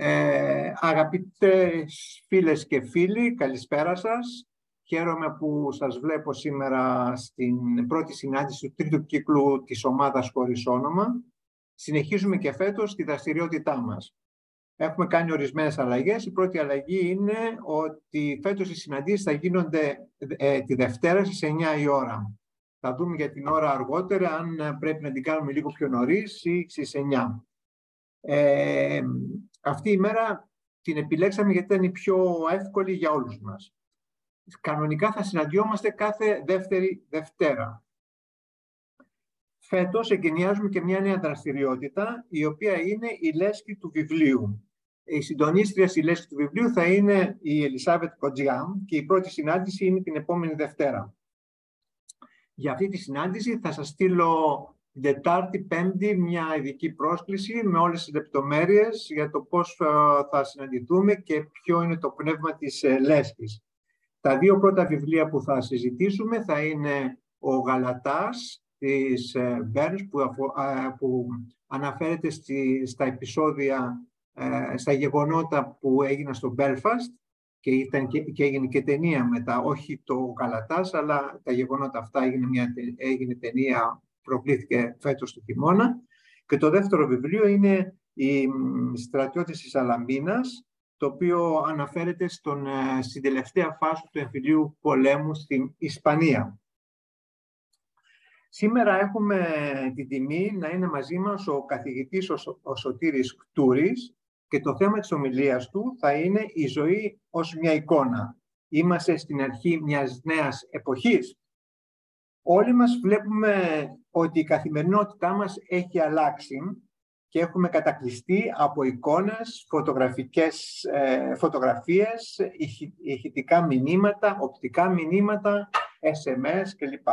Ε, αγαπητές φίλες και φίλοι, καλησπέρα σας. Χαίρομαι που σας βλέπω σήμερα στην πρώτη συνάντηση του τρίτου κύκλου της ομάδας χωρίς όνομα. Συνεχίζουμε και φέτος τη δραστηριότητά μας. Έχουμε κάνει ορισμένες αλλαγές. Η πρώτη αλλαγή είναι ότι φέτος οι συναντήσεις θα γίνονται ε, τη Δευτέρα στις 9 η ώρα. Θα δούμε για την ώρα αργότερα αν πρέπει να την κάνουμε λίγο πιο νωρίς ή στις 9. Ε, αυτή η μέρα την επιλέξαμε γιατί ήταν η πιο εύκολη για όλους μας. Κανονικά θα συναντιόμαστε κάθε δεύτερη Δευτέρα. Φέτος εγκαινιάζουμε και μια νέα δραστηριότητα, η οποία είναι η λέσχη του βιβλίου. Η συντονίστρια στη λέσχη του βιβλίου θα είναι η Ελισάβετ Κοτζιάμ και η πρώτη συνάντηση είναι την επόμενη Δευτέρα. Για αυτή τη συνάντηση θα σας στείλω Δετάρτη, Πέμπτη, μια ειδική πρόσκληση με όλες τις λεπτομέρειες για το πώς ε, θα συναντηθούμε και ποιο είναι το πνεύμα της ε, λέσχης. Τα δύο πρώτα βιβλία που θα συζητήσουμε θα είναι ο Γαλατάς της ε, Μπέρνς που, που αναφέρεται στη, στα επεισόδια, στα γεγονότα που έγιναν στο Belfast και, ήταν και, και έγινε και ταινία μετά, όχι το Γαλατάς, αλλά τα γεγονότα αυτά έγινε, μια, έγινε ταινία προκλήθηκε φέτος του χειμώνα. Και το δεύτερο βιβλίο είναι «Οι στρατιώτες της Αλαμπίνας», το οποίο αναφέρεται στον, ε, στην τελευταία φάση του εμφυλίου πολέμου στην Ισπανία. Σήμερα έχουμε την τιμή να είναι μαζί μας ο καθηγητής ο Σωτήρης Κτούρης και το θέμα της ομιλίας του θα είναι η ζωή ως μια εικόνα. Είμαστε στην αρχή μιας νέας εποχής. Όλοι μας βλέπουμε ότι η καθημερινότητά μας έχει αλλάξει και έχουμε κατακλειστεί από εικόνες, φωτογραφικές ε, φωτογραφίες, ηχητικά μηνύματα, οπτικά μηνύματα, SMS κλπ.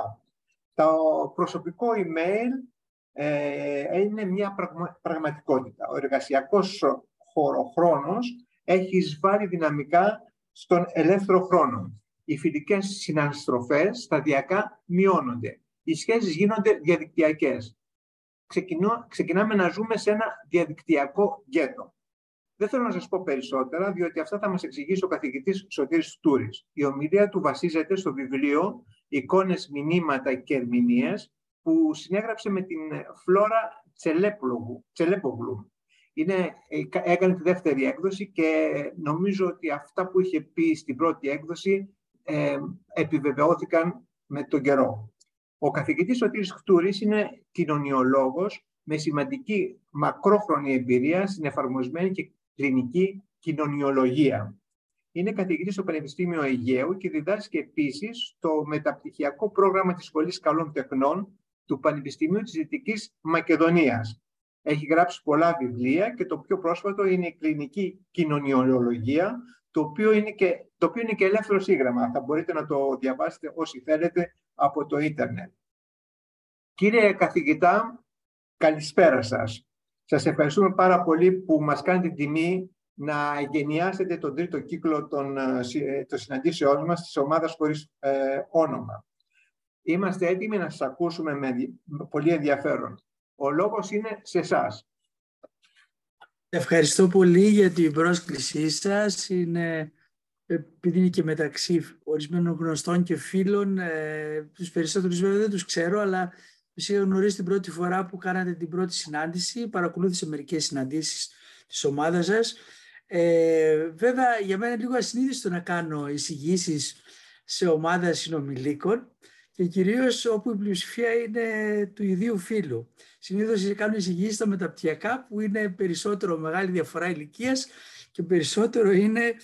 Το προσωπικό email ε, είναι μια πραγματικότητα. Ο εργασιακός χωροχρόνος έχει εισβάλει δυναμικά στον ελεύθερο χρόνο. Οι φιλικές συναναστροφές σταδιακά μειώνονται οι σχέσεις γίνονται διαδικτυακές. Ξεκινώ, ξεκινάμε να ζούμε σε ένα διαδικτυακό γκέτο. Δεν θέλω να σας πω περισσότερα, διότι αυτά θα μας εξηγήσει ο καθηγητής Σωτήρης Τούρης. Η ομιλία του βασίζεται στο βιβλίο «Εικόνες, μηνύματα και ερμηνείες» που συνέγραψε με την Φλόρα Τσελέπογλου. Είναι, έκανε τη δεύτερη έκδοση και νομίζω ότι αυτά που είχε πει στην πρώτη έκδοση ε, επιβεβαιώθηκαν με τον καιρό. Ο καθηγητής Σωτήρης Χτούρης είναι κοινωνιολόγος με σημαντική μακρόχρονη εμπειρία στην εφαρμοσμένη και κλινική κοινωνιολογία. Είναι καθηγητής στο Πανεπιστήμιο Αιγαίου και διδάσκει επίσης στο μεταπτυχιακό πρόγραμμα της Σχολής Καλών Τεχνών του Πανεπιστημίου της Δυτικής Μακεδονίας. Έχει γράψει πολλά βιβλία και το πιο πρόσφατο είναι η κλινική κοινωνιολογία, το οποίο είναι και, το οποίο είναι και ελεύθερο σύγγραμμα. Θα μπορείτε να το διαβάσετε όσοι θέλετε από το ίντερνετ. Κύριε καθηγητά, καλησπέρα σας. Σας ευχαριστούμε πάρα πολύ που μας κάνετε την τιμή να γενιάσετε τον τρίτο κύκλο των, ε, των συναντήσεών μας της ομάδας χωρίς ε, όνομα. Είμαστε έτοιμοι να σας ακούσουμε με πολύ ενδιαφέρον. Ο λόγος είναι σε εσάς. Ευχαριστώ πολύ για την πρόσκλησή σας. Είναι επειδή είναι και μεταξύ ορισμένων γνωστών και φίλων, ε, τους περισσότερους βέβαια δεν τους ξέρω, αλλά τους είχα γνωρίσει την πρώτη φορά που κάνατε την πρώτη συνάντηση, παρακολούθησα μερικές συναντήσεις της ομάδας σας. Ε, βέβαια, για μένα είναι λίγο ασυνείδητο να κάνω εισηγήσεις σε ομάδα συνομιλίκων και κυρίως όπου η πλειοψηφία είναι του ιδίου φίλου. Συνήθως κάνουν εισηγήσεις στα μεταπτυχιακά που είναι περισσότερο μεγάλη διαφορά ηλικίας και περισσότερο είναι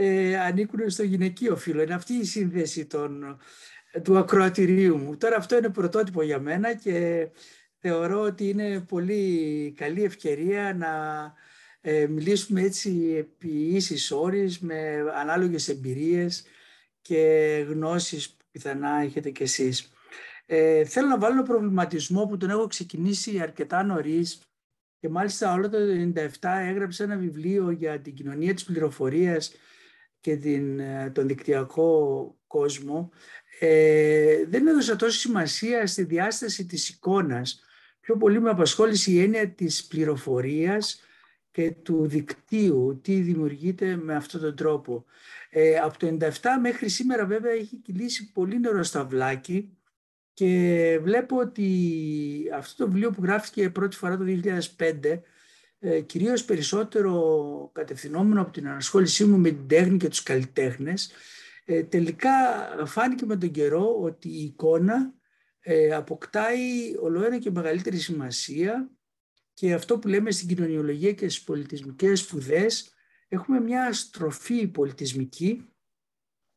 ε, ανήκουν στο γυναικείο φύλλο. Είναι αυτή η σύνδεση των, του ακροατηρίου μου. Τώρα αυτό είναι πρωτότυπο για μένα και θεωρώ ότι είναι πολύ καλή ευκαιρία να ε, μιλήσουμε έτσι επί ίσης όρης με ανάλογες εμπειρίες και γνώσεις που πιθανά έχετε κι εσείς. Ε, θέλω να βάλω ένα προβληματισμό που τον έχω ξεκινήσει αρκετά νωρίς και μάλιστα όλο το 1997 έγραψε ένα βιβλίο για την κοινωνία της πληροφορίας και την, ε, τον δικτυακό κόσμο, ε, δεν έδωσα τόση σημασία στη διάσταση της εικόνας. Πιο πολύ με απασχόλησε η έννοια της πληροφορίας και του δικτύου, τι δημιουργείται με αυτόν τον τρόπο. Ε, από το 97 μέχρι σήμερα βέβαια έχει κυλήσει πολύ νερό στα βλάκι και βλέπω ότι αυτό το βιβλίο που γράφτηκε πρώτη φορά το 2005 ε, κυρίως περισσότερο κατευθυνόμενο από την ανασχόλησή μου με την τέχνη και τους καλλιτέχνες. Ε, τελικά φάνηκε με τον καιρό ότι η εικόνα ε, αποκτάει ολοένα και μεγαλύτερη σημασία και αυτό που λέμε στην κοινωνιολογία και στις πολιτισμικές σπουδές έχουμε μια στροφή πολιτισμική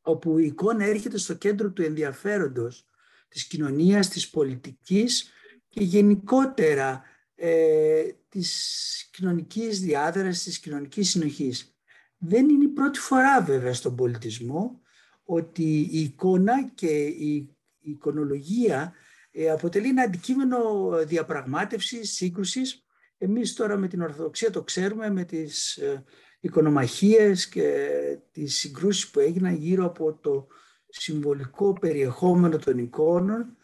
όπου η εικόνα έρχεται στο κέντρο του ενδιαφέροντος της κοινωνίας, της πολιτικής και γενικότερα ε, της κοινωνικής διάδρασης, της κοινωνικής συνοχής. Δεν είναι η πρώτη φορά βέβαια στον πολιτισμό ότι η εικόνα και η εικονολογία ε, αποτελεί ένα αντικείμενο διαπραγμάτευσης, σύγκρουσης. Εμείς τώρα με την Ορθοδοξία το ξέρουμε, με τις ε, οικονομαχίες και τις συγκρούσεις που έγιναν γύρω από το συμβολικό περιεχόμενο των εικόνων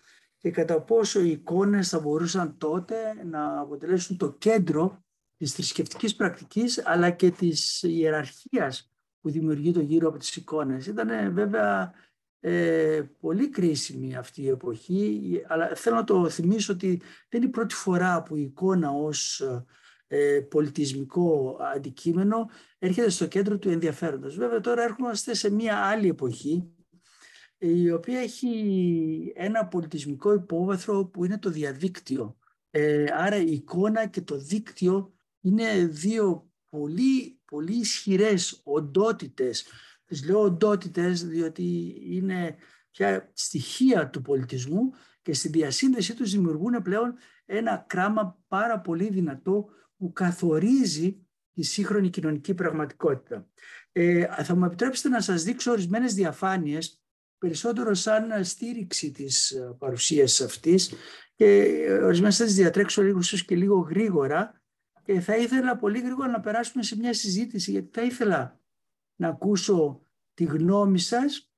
και κατά πόσο οι εικόνες θα μπορούσαν τότε να αποτελέσουν το κέντρο της θρησκευτικής πρακτικής αλλά και της ιεραρχίας που δημιουργείται γύρω από τις εικόνες. Ήταν βέβαια ε, πολύ κρίσιμη αυτή η εποχή, αλλά θέλω να το θυμίσω ότι δεν είναι η πρώτη φορά που η εικόνα ως ε, πολιτισμικό αντικείμενο έρχεται στο κέντρο του ενδιαφέροντος. Βέβαια τώρα έρχομαστε σε μια άλλη εποχή η οποία έχει ένα πολιτισμικό υπόβαθρο που είναι το διαδίκτυο. Ε, άρα η εικόνα και το δίκτυο είναι δύο πολύ, πολύ ισχυρές οντότητες. Τις λέω οντότητες διότι είναι πια στοιχεία του πολιτισμού και στη διασύνδεσή τους δημιουργούν πλέον ένα κράμα πάρα πολύ δυνατό που καθορίζει τη σύγχρονη κοινωνική πραγματικότητα. Ε, θα μου επιτρέψετε να σας δείξω ορισμένες διαφάνειες περισσότερο σαν στήριξη της ε, παρουσίας αυτής και ε, ορισμένες θα τις διατρέξω λίγο και λίγο γρήγορα και θα ήθελα πολύ γρήγορα να περάσουμε σε μια συζήτηση γιατί θα ήθελα να ακούσω τη γνώμη σας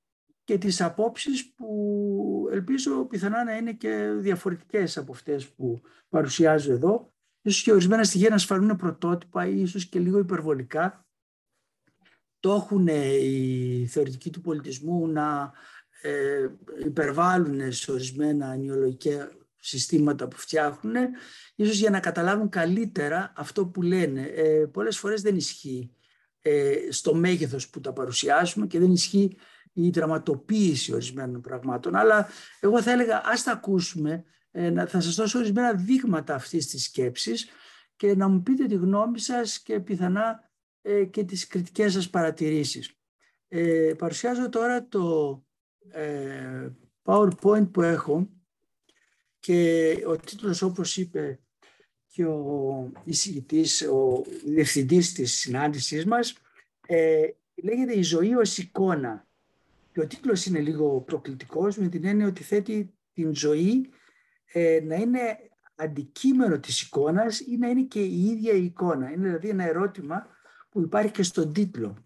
και τις απόψεις που ελπίζω πιθανά να είναι και διαφορετικές από αυτές που παρουσιάζω εδώ. Ίσως και ορισμένα στοιχεία να σφαλούν πρωτότυπα ή ίσως και λίγο υπερβολικά το έχουν οι θεωρητικοί του πολιτισμού να ε, υπερβάλλουν σε ορισμένα νεολογικά συστήματα που φτιάχνουν, ίσως για να καταλάβουν καλύτερα αυτό που λένε. Ε, πολλές φορές δεν ισχύει ε, στο μέγεθος που τα παρουσιάσουμε και δεν ισχύει η δραματοποίηση ορισμένων πραγμάτων. Αλλά εγώ θα έλεγα ας τα ακούσουμε, ε, θα σας δώσω ορισμένα δείγματα αυτής της σκέψης και να μου πείτε τη γνώμη σας και πιθανά ε, και τις κριτικές σας παρατηρήσεις. Ε, παρουσιάζω τώρα το ε, PowerPoint που έχω και ο τίτλος όπως είπε και ο εισηγητής, ο διευθυντής της συνάντησής μας ε, λέγεται «Η ζωή ως εικόνα». Και ο τίτλος είναι λίγο προκλητικός με την έννοια ότι θέτει την ζωή ε, να είναι αντικείμενο της εικόνας ή να είναι και η ίδια η εικόνα. Είναι δηλαδή ένα ερώτημα που υπάρχει και στον τίτλο.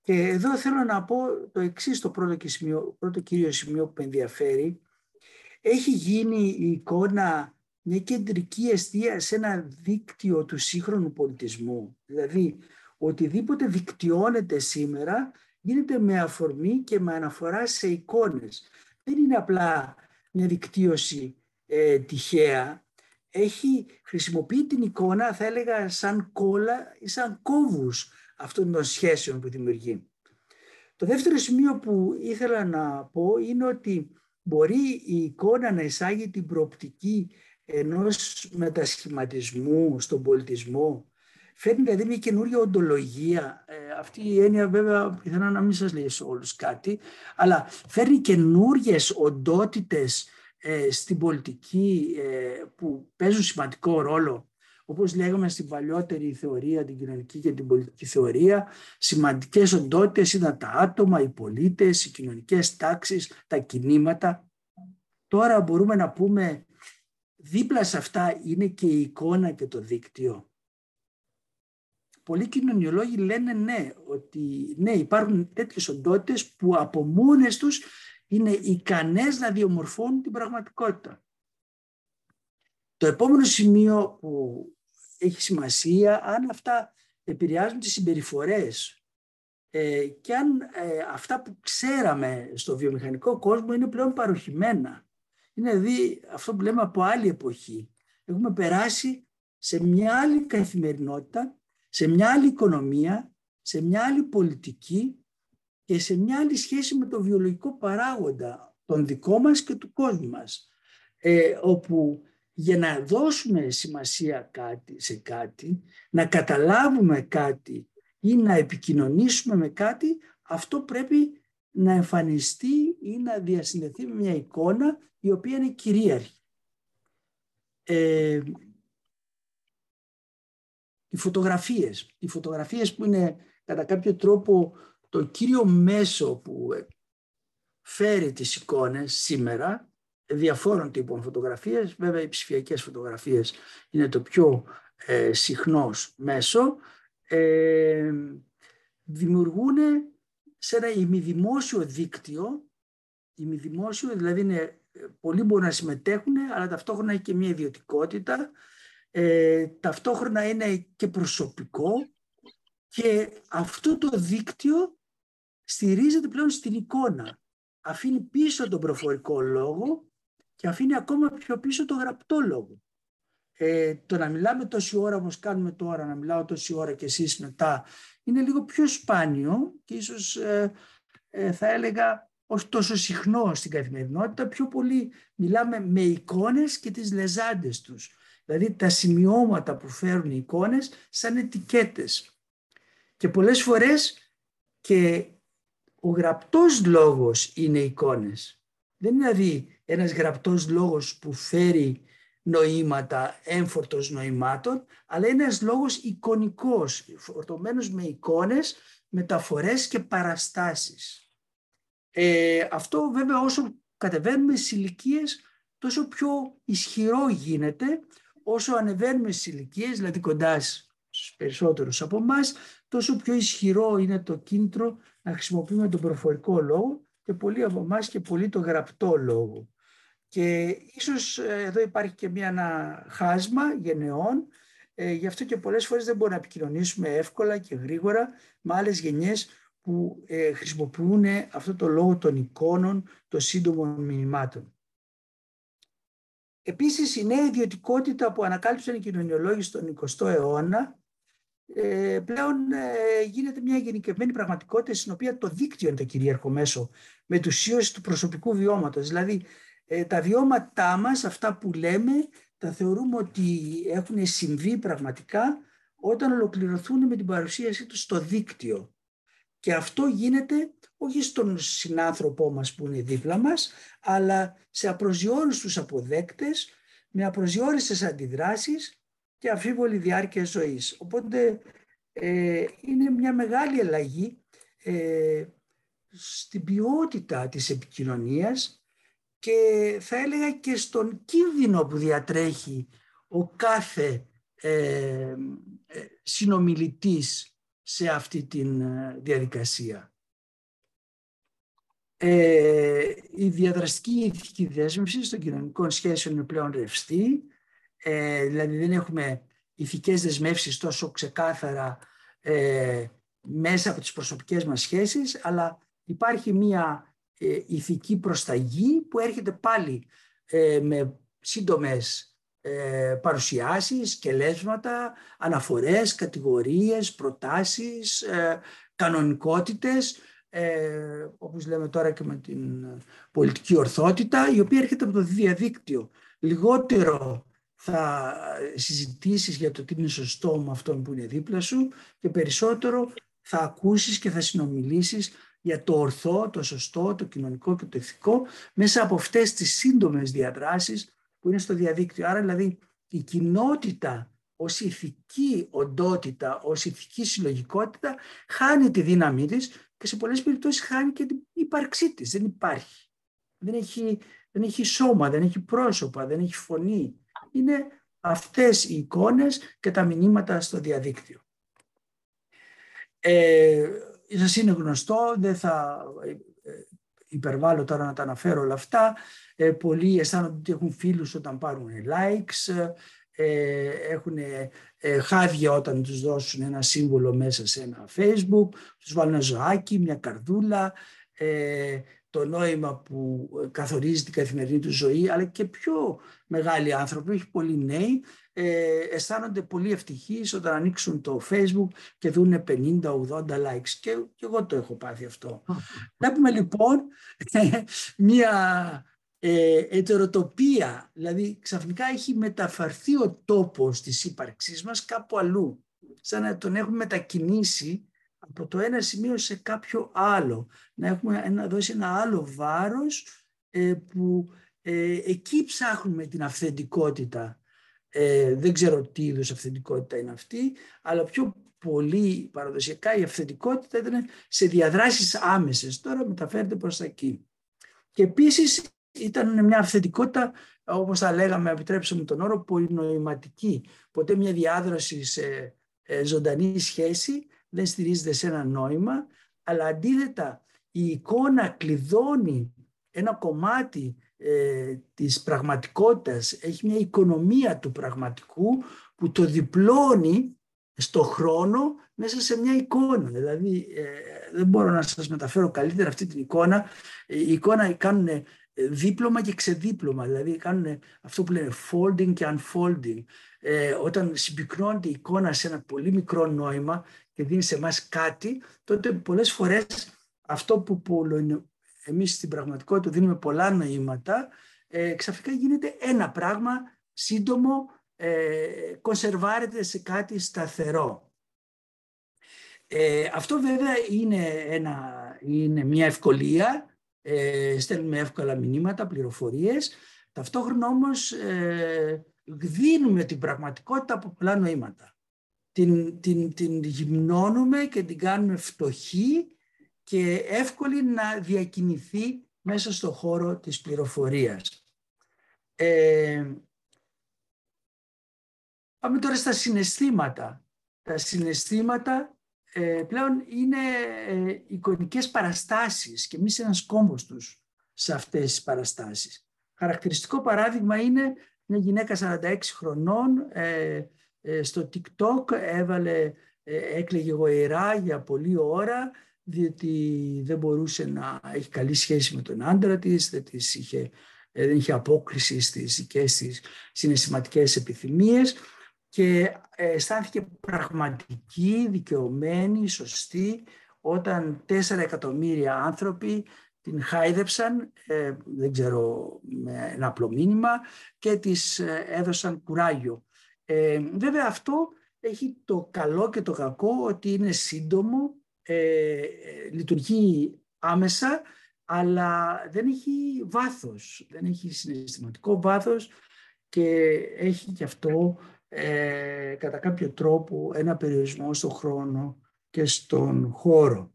Και εδώ θέλω να πω το εξής το πρώτο, και σημείο, πρώτο κύριο σημείο που με ενδιαφέρει. Έχει γίνει η εικόνα μια κεντρική αιστεία σε ένα δίκτυο του σύγχρονου πολιτισμού. Δηλαδή, οτιδήποτε δικτυώνεται σήμερα γίνεται με αφορμή και με αναφορά σε εικόνες. Δεν είναι απλά μια δικτύωση ε, τυχαία. Έχει χρησιμοποιεί την εικόνα, θα έλεγα, σαν κόλλα ή σαν κόβους αυτών των σχέσεων που δημιουργεί. Το δεύτερο σημείο που ήθελα να πω είναι ότι μπορεί η εικόνα να εισάγει την προοπτική ενός μετασχηματισμού στον πολιτισμό. Φέρνει δηλαδή μια καινούργια οντολογία. Ε, αυτή η έννοια βέβαια πιθανά να μην σας λέει σε όλους κάτι, αλλά φέρνει καινούργιες οντότητες ε, στην πολιτική ε, που παίζουν σημαντικό ρόλο όπως λέγαμε στην παλιότερη θεωρία, την κοινωνική και την πολιτική θεωρία, σημαντικές οντότητες ήταν τα άτομα, οι πολίτες, οι κοινωνικές τάξεις, τα κινήματα. Τώρα μπορούμε να πούμε δίπλα σε αυτά είναι και η εικόνα και το δίκτυο. Πολλοί κοινωνιολόγοι λένε ναι, ότι ναι υπάρχουν τέτοιες οντότητες που από μόνες τους είναι ικανές να διαμορφώνουν την πραγματικότητα. Το επόμενο σημείο που έχει σημασία αν αυτά επηρεάζουν τις συμπεριφορές. Ε, και αν ε, αυτά που ξέραμε στο βιομηχανικό κόσμο είναι πλέον παροχημένα. Είναι δηλαδή αυτό που λέμε από άλλη εποχή. Έχουμε περάσει σε μια άλλη καθημερινότητα, σε μια άλλη οικονομία, σε μια άλλη πολιτική και σε μια άλλη σχέση με το βιολογικό παράγοντα τον δικό μας και του κόσμου μας. Ε, όπου για να δώσουμε σημασία κάτι, σε κάτι, να καταλάβουμε κάτι ή να επικοινωνήσουμε με κάτι, αυτό πρέπει να εμφανιστεί ή να διασυνδεθεί με μια εικόνα η οποία είναι κυρίαρχη. Ε, οι φωτογραφίες. Οι φωτογραφίες που είναι κατά κάποιο τρόπο το κύριο μέσο που φέρει τις εικόνες σήμερα, διαφόρων τύπων φωτογραφίες, βέβαια οι ψηφιακές φωτογραφίες είναι το πιο ε, συχνός μέσο, ε, δημιουργούν σε ένα ημιδημόσιο δίκτυο, ημιδημόσιο δηλαδή είναι, πολλοί μπορούν να συμμετέχουν, αλλά ταυτόχρονα έχει και μια ιδιωτικότητα, ε, ταυτόχρονα είναι και προσωπικό και αυτό το δίκτυο στηρίζεται πλέον στην εικόνα. Αφήνει πίσω τον προφορικό λόγο και αφήνει ακόμα πιο πίσω το γραπτό λόγο. Ε, το να μιλάμε τόση ώρα όπως κάνουμε τώρα, να μιλάω τόση ώρα και εσείς μετά, είναι λίγο πιο σπάνιο και ίσως ε, ε, θα έλεγα ως τόσο συχνό στην καθημερινότητα, πιο πολύ μιλάμε με εικόνες και τις λεζάντες τους. Δηλαδή τα σημειώματα που φέρουν οι εικόνες σαν ετικέτες. Και πολλές φορές και ο γραπτός λόγος είναι εικόνες. Δεν είναι δηλαδή ένας γραπτός λόγος που φέρει νοήματα, έμφορτος νοημάτων, αλλά είναι ένας λόγος εικονικός, φορτωμένος με εικόνες, μεταφορές και παραστάσεις. Ε, αυτό βέβαια όσο κατεβαίνουμε στις ηλικίες, τόσο πιο ισχυρό γίνεται, όσο ανεβαίνουμε στις ηλικίες, δηλαδή κοντά στους περισσότερους από εμάς, τόσο πιο ισχυρό είναι το κίνητρο να χρησιμοποιούμε τον προφορικό λόγο και πολλοί από εμάς και πολύ το γραπτό λόγο. Και ίσως ε, εδώ υπάρχει και μια, ένα χάσμα γενεών, ε, γι' αυτό και πολλές φορές δεν μπορούμε να επικοινωνήσουμε εύκολα και γρήγορα με άλλες γενιές που ε, χρησιμοποιούν αυτό το λόγο των εικόνων, των σύντομων μηνυμάτων. Επίσης, η νέα ιδιωτικότητα που ανακάλυψαν οι κοινωνιολόγοι στον 20ο αιώνα ε, πλέον ε, γίνεται μια γενικευμένη πραγματικότητα στην οποία το δίκτυο είναι το κυρίαρχο μέσο μετουσίωση του προσωπικού βιώματος. Δηλαδή, ε, τα βιώματά μας, αυτά που λέμε, τα θεωρούμε ότι έχουν συμβεί πραγματικά όταν ολοκληρωθούν με την παρουσίασή τους στο δίκτυο. Και αυτό γίνεται όχι στον συνάνθρωπό μας που είναι δίπλα μας, αλλά σε απροσδιόριστους αποδέκτες, με απροσδιόριστες αντιδράσεις και αφίβολη διάρκεια ζωής. Οπότε ε, είναι μια μεγάλη αλλαγή ε, στην ποιότητα της επικοινωνίας και θα έλεγα και στον κίνδυνο που διατρέχει ο κάθε ε, ε συνομιλητής σε αυτή τη ε, διαδικασία. Ε, η διαδραστική ηθική δέσμευση των κοινωνικών σχέσεων είναι πλέον ρευστή, ε, δηλαδή δεν έχουμε ηθικές δεσμεύσεις τόσο ξεκάθαρα ε, μέσα από τις προσωπικές μας σχέσεις, αλλά υπάρχει μία ε, ηθική προσταγή που έρχεται πάλι ε, με σύντομες ε, παρουσιάσεις, κελέσματα, αναφορές, κατηγορίες, προτάσεις, ε, κανονικότητες, ε, όπως λέμε τώρα και με την πολιτική ορθότητα, η οποία έρχεται από το διαδίκτυο. Λιγότερο θα συζητήσεις για το τι είναι σωστό με αυτόν που είναι δίπλα σου και περισσότερο θα ακούσεις και θα συνομιλήσεις για το ορθό, το σωστό, το κοινωνικό και το ηθικό μέσα από αυτές τις σύντομες διαδράσεις που είναι στο διαδίκτυο. Άρα δηλαδή η κοινότητα ως ηθική οντότητα, ως ηθική συλλογικότητα χάνει τη δύναμή της και σε πολλές περιπτώσεις χάνει και την ύπαρξή της. Δεν υπάρχει. Δεν έχει, δεν έχει σώμα, δεν έχει πρόσωπα, δεν έχει φωνή. Είναι αυτές οι εικόνες και τα μηνύματα στο διαδίκτυο. Ε, σας είναι γνωστό, δεν θα ε, υπερβάλλω τώρα να τα αναφέρω όλα αυτά. Ε, πολλοί αισθάνονται ότι έχουν φίλους όταν πάρουν likes. ε, έχουν ε, χάδια όταν τους δώσουν ένα σύμβολο μέσα σε ένα facebook, τους βάλουν ένα ζωάκι, μια καρδούλα, ε, το νόημα που καθορίζει την καθημερινή του ζωή, αλλά και πιο μεγάλοι άνθρωποι, όχι πολλοί νέοι, ε, αισθάνονται πολύ ευτυχείς όταν ανοίξουν το facebook και δουν 50-80 likes. Και, και εγώ το έχω πάθει αυτό. Βλέπουμε λοιπόν μια ε, ετεροτοπία, δηλαδή ξαφνικά έχει μεταφερθεί ο τόπος της ύπαρξής μας κάπου αλλού, σαν να τον έχουμε μετακινήσει από το ένα σημείο σε κάποιο άλλο, να έχουμε ένα, δώσει ένα άλλο βάρος ε, που ε, εκεί ψάχνουμε την αυθεντικότητα. Ε, δεν ξέρω τι είδους αυθεντικότητα είναι αυτή, αλλά πιο πολύ παραδοσιακά η αυθεντικότητα ήταν σε διαδράσεις άμεσες. Τώρα μεταφέρεται προς τα εκεί. Και επίσης ήταν μια αυθεντικότητα, όπως θα λέγαμε, επιτρέψτε τον όρο, πολυνοηματική. Ποτέ μια διάδραση σε ε, ζωντανή σχέση δεν στηρίζεται σε ένα νόημα, αλλά αντίθετα η εικόνα κλειδώνει ένα κομμάτι ε, της πραγματικότητας, έχει μια οικονομία του πραγματικού που το διπλώνει στο χρόνο μέσα σε μια εικόνα. Δηλαδή ε, δεν μπορώ να σας μεταφέρω καλύτερα αυτή την εικόνα. Η εικόνα κάνουν δίπλωμα και ξεδίπλωμα, δηλαδή κάνουν αυτό που λένε folding και unfolding. Ε, όταν συμπυκνώνεται η εικόνα σε ένα πολύ μικρό νόημα και δίνει σε εμάς κάτι, τότε πολλές φορές αυτό που εμείς στην πραγματικότητα δίνουμε πολλά νοήματα, ε, ξαφνικά γίνεται ένα πράγμα σύντομο, ε, κονσερβάρεται σε κάτι σταθερό. Ε, αυτό βέβαια είναι, ένα, είναι μια ευκολία ε, στέλνουμε εύκολα μηνύματα, πληροφορίες. Ταυτόχρονα όμως ε, δίνουμε την πραγματικότητα από πολλά νοήματα. Την, την, την γυμνώνουμε και την κάνουμε φτωχή και εύκολη να διακινηθεί μέσα στο χώρο της πληροφορίας. Ε, πάμε τώρα στα συναισθήματα. Τα συναισθήματα ε, πλέον είναι ε, εικονικές παραστάσεις και εμείς ένας κόμβος τους σε αυτές τις παραστάσεις. Χαρακτηριστικό παράδειγμα είναι μια γυναίκα 46 χρονών ε, στο TikTok έβαλε, έκλαιγε γοηρά για πολλή ώρα διότι δεν μπορούσε να έχει καλή σχέση με τον άντρα της, δεν, της είχε, δεν είχε απόκριση στις δικές της συναισθηματικές επιθυμίες και αισθάνθηκε πραγματική, δικαιωμένη, σωστή όταν τέσσερα εκατομμύρια άνθρωποι την χάιδεψαν, ε, δεν ξέρω, με ένα απλό μήνυμα και της ε, έδωσαν κουράγιο. Ε, βέβαια αυτό έχει το καλό και το κακό ότι είναι σύντομο, ε, λειτουργεί άμεσα, αλλά δεν έχει βάθος, δεν έχει συναισθηματικό βάθος και έχει και αυτό ε, κατά κάποιο τρόπο ένα περιορισμό στον χρόνο και στον χώρο.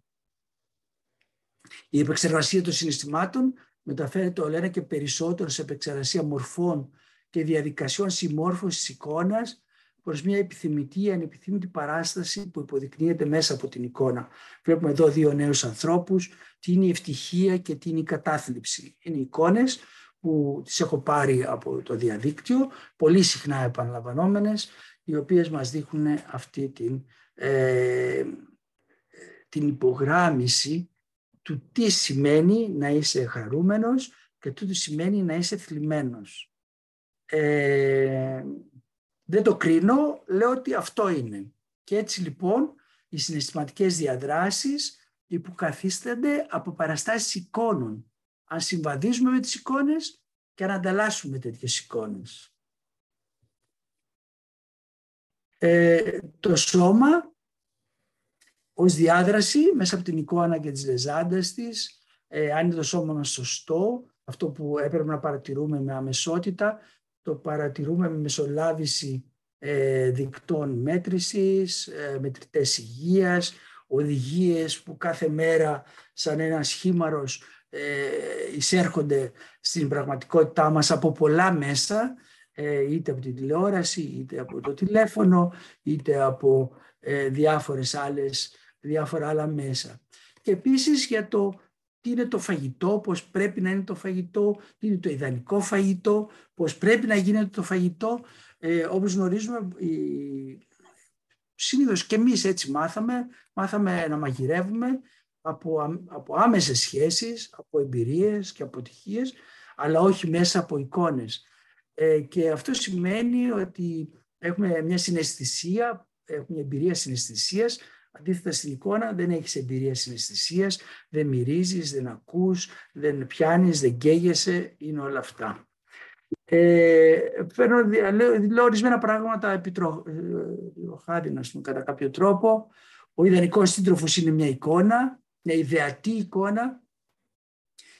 Η επεξεργασία των συναισθημάτων μεταφέρεται όλο ένα και περισσότερο σε επεξεργασία μορφών και διαδικασιών συμμόρφωσης εικόνας προς μια επιθυμητή ή ανεπιθύμητη παράσταση που υποδεικνύεται μέσα από την εικόνα. Βλέπουμε εδώ δύο νέους ανθρώπους, τι είναι η ευτυχία και τι είναι η κατάθλιψη. Είναι εικόνες που τις έχω πάρει από το διαδίκτυο, πολύ συχνά επαναλαμβανόμενες, οι οποίες μας δείχνουν αυτή την, ε, την υπογράμμιση του τι σημαίνει να είσαι χαρούμενος και τι σημαίνει να είσαι θλιμμένος. Ε, δεν το κρίνω, λέω ότι αυτό είναι. Και έτσι λοιπόν οι συναισθηματικές διαδράσεις υποκαθίστανται από παραστάσεις εικόνων αν συμβαδίζουμε με τις εικόνες και αν ανταλλάσσουμε τέτοιες εικόνες. Ε, το σώμα ως διάδραση μέσα από την εικόνα και τις λεζάντες της, ε, αν είναι το σώμα μας σωστό, αυτό που έπρεπε να παρατηρούμε με αμεσότητα, το παρατηρούμε με μεσολάβηση ε, δικτών μέτρησης, ε, μετρητές υγείας, οδηγίες που κάθε μέρα σαν ένας σχήμαρος ε, εισέρχονται στην πραγματικότητά μας από πολλά μέσα, ε, είτε από την τηλεόραση, είτε από το τηλέφωνο, είτε από ε, διάφορες άλλες, διάφορα άλλα μέσα. Και επίσης για το τι είναι το φαγητό, πώς πρέπει να είναι το φαγητό, τι είναι το ιδανικό φαγητό, πώς πρέπει να γίνεται το φαγητό. Ε, όπως γνωρίζουμε, συνήθως και εμείς έτσι μάθαμε, μάθαμε να μαγειρεύουμε από, από άμεσες σχέσεις, από εμπειρίες και αποτυχίες, αλλά όχι μέσα από εικόνες. Ε, και αυτό σημαίνει ότι έχουμε μια συναισθησία, έχουμε μια εμπειρία συναισθησίας, Αντίθετα στην εικόνα δεν έχεις εμπειρία συναισθησίας, δεν μυρίζεις, δεν ακούς, δεν πιάνεις, δεν καίγεσαι, είναι όλα αυτά. Ε, φέρνω, λέω, λέω ορισμένα πράγματα επιτροχάδινα, ε, κατά κάποιο τρόπο. Ο ιδανικός σύντροφος είναι μια εικόνα, μια ιδεατή εικόνα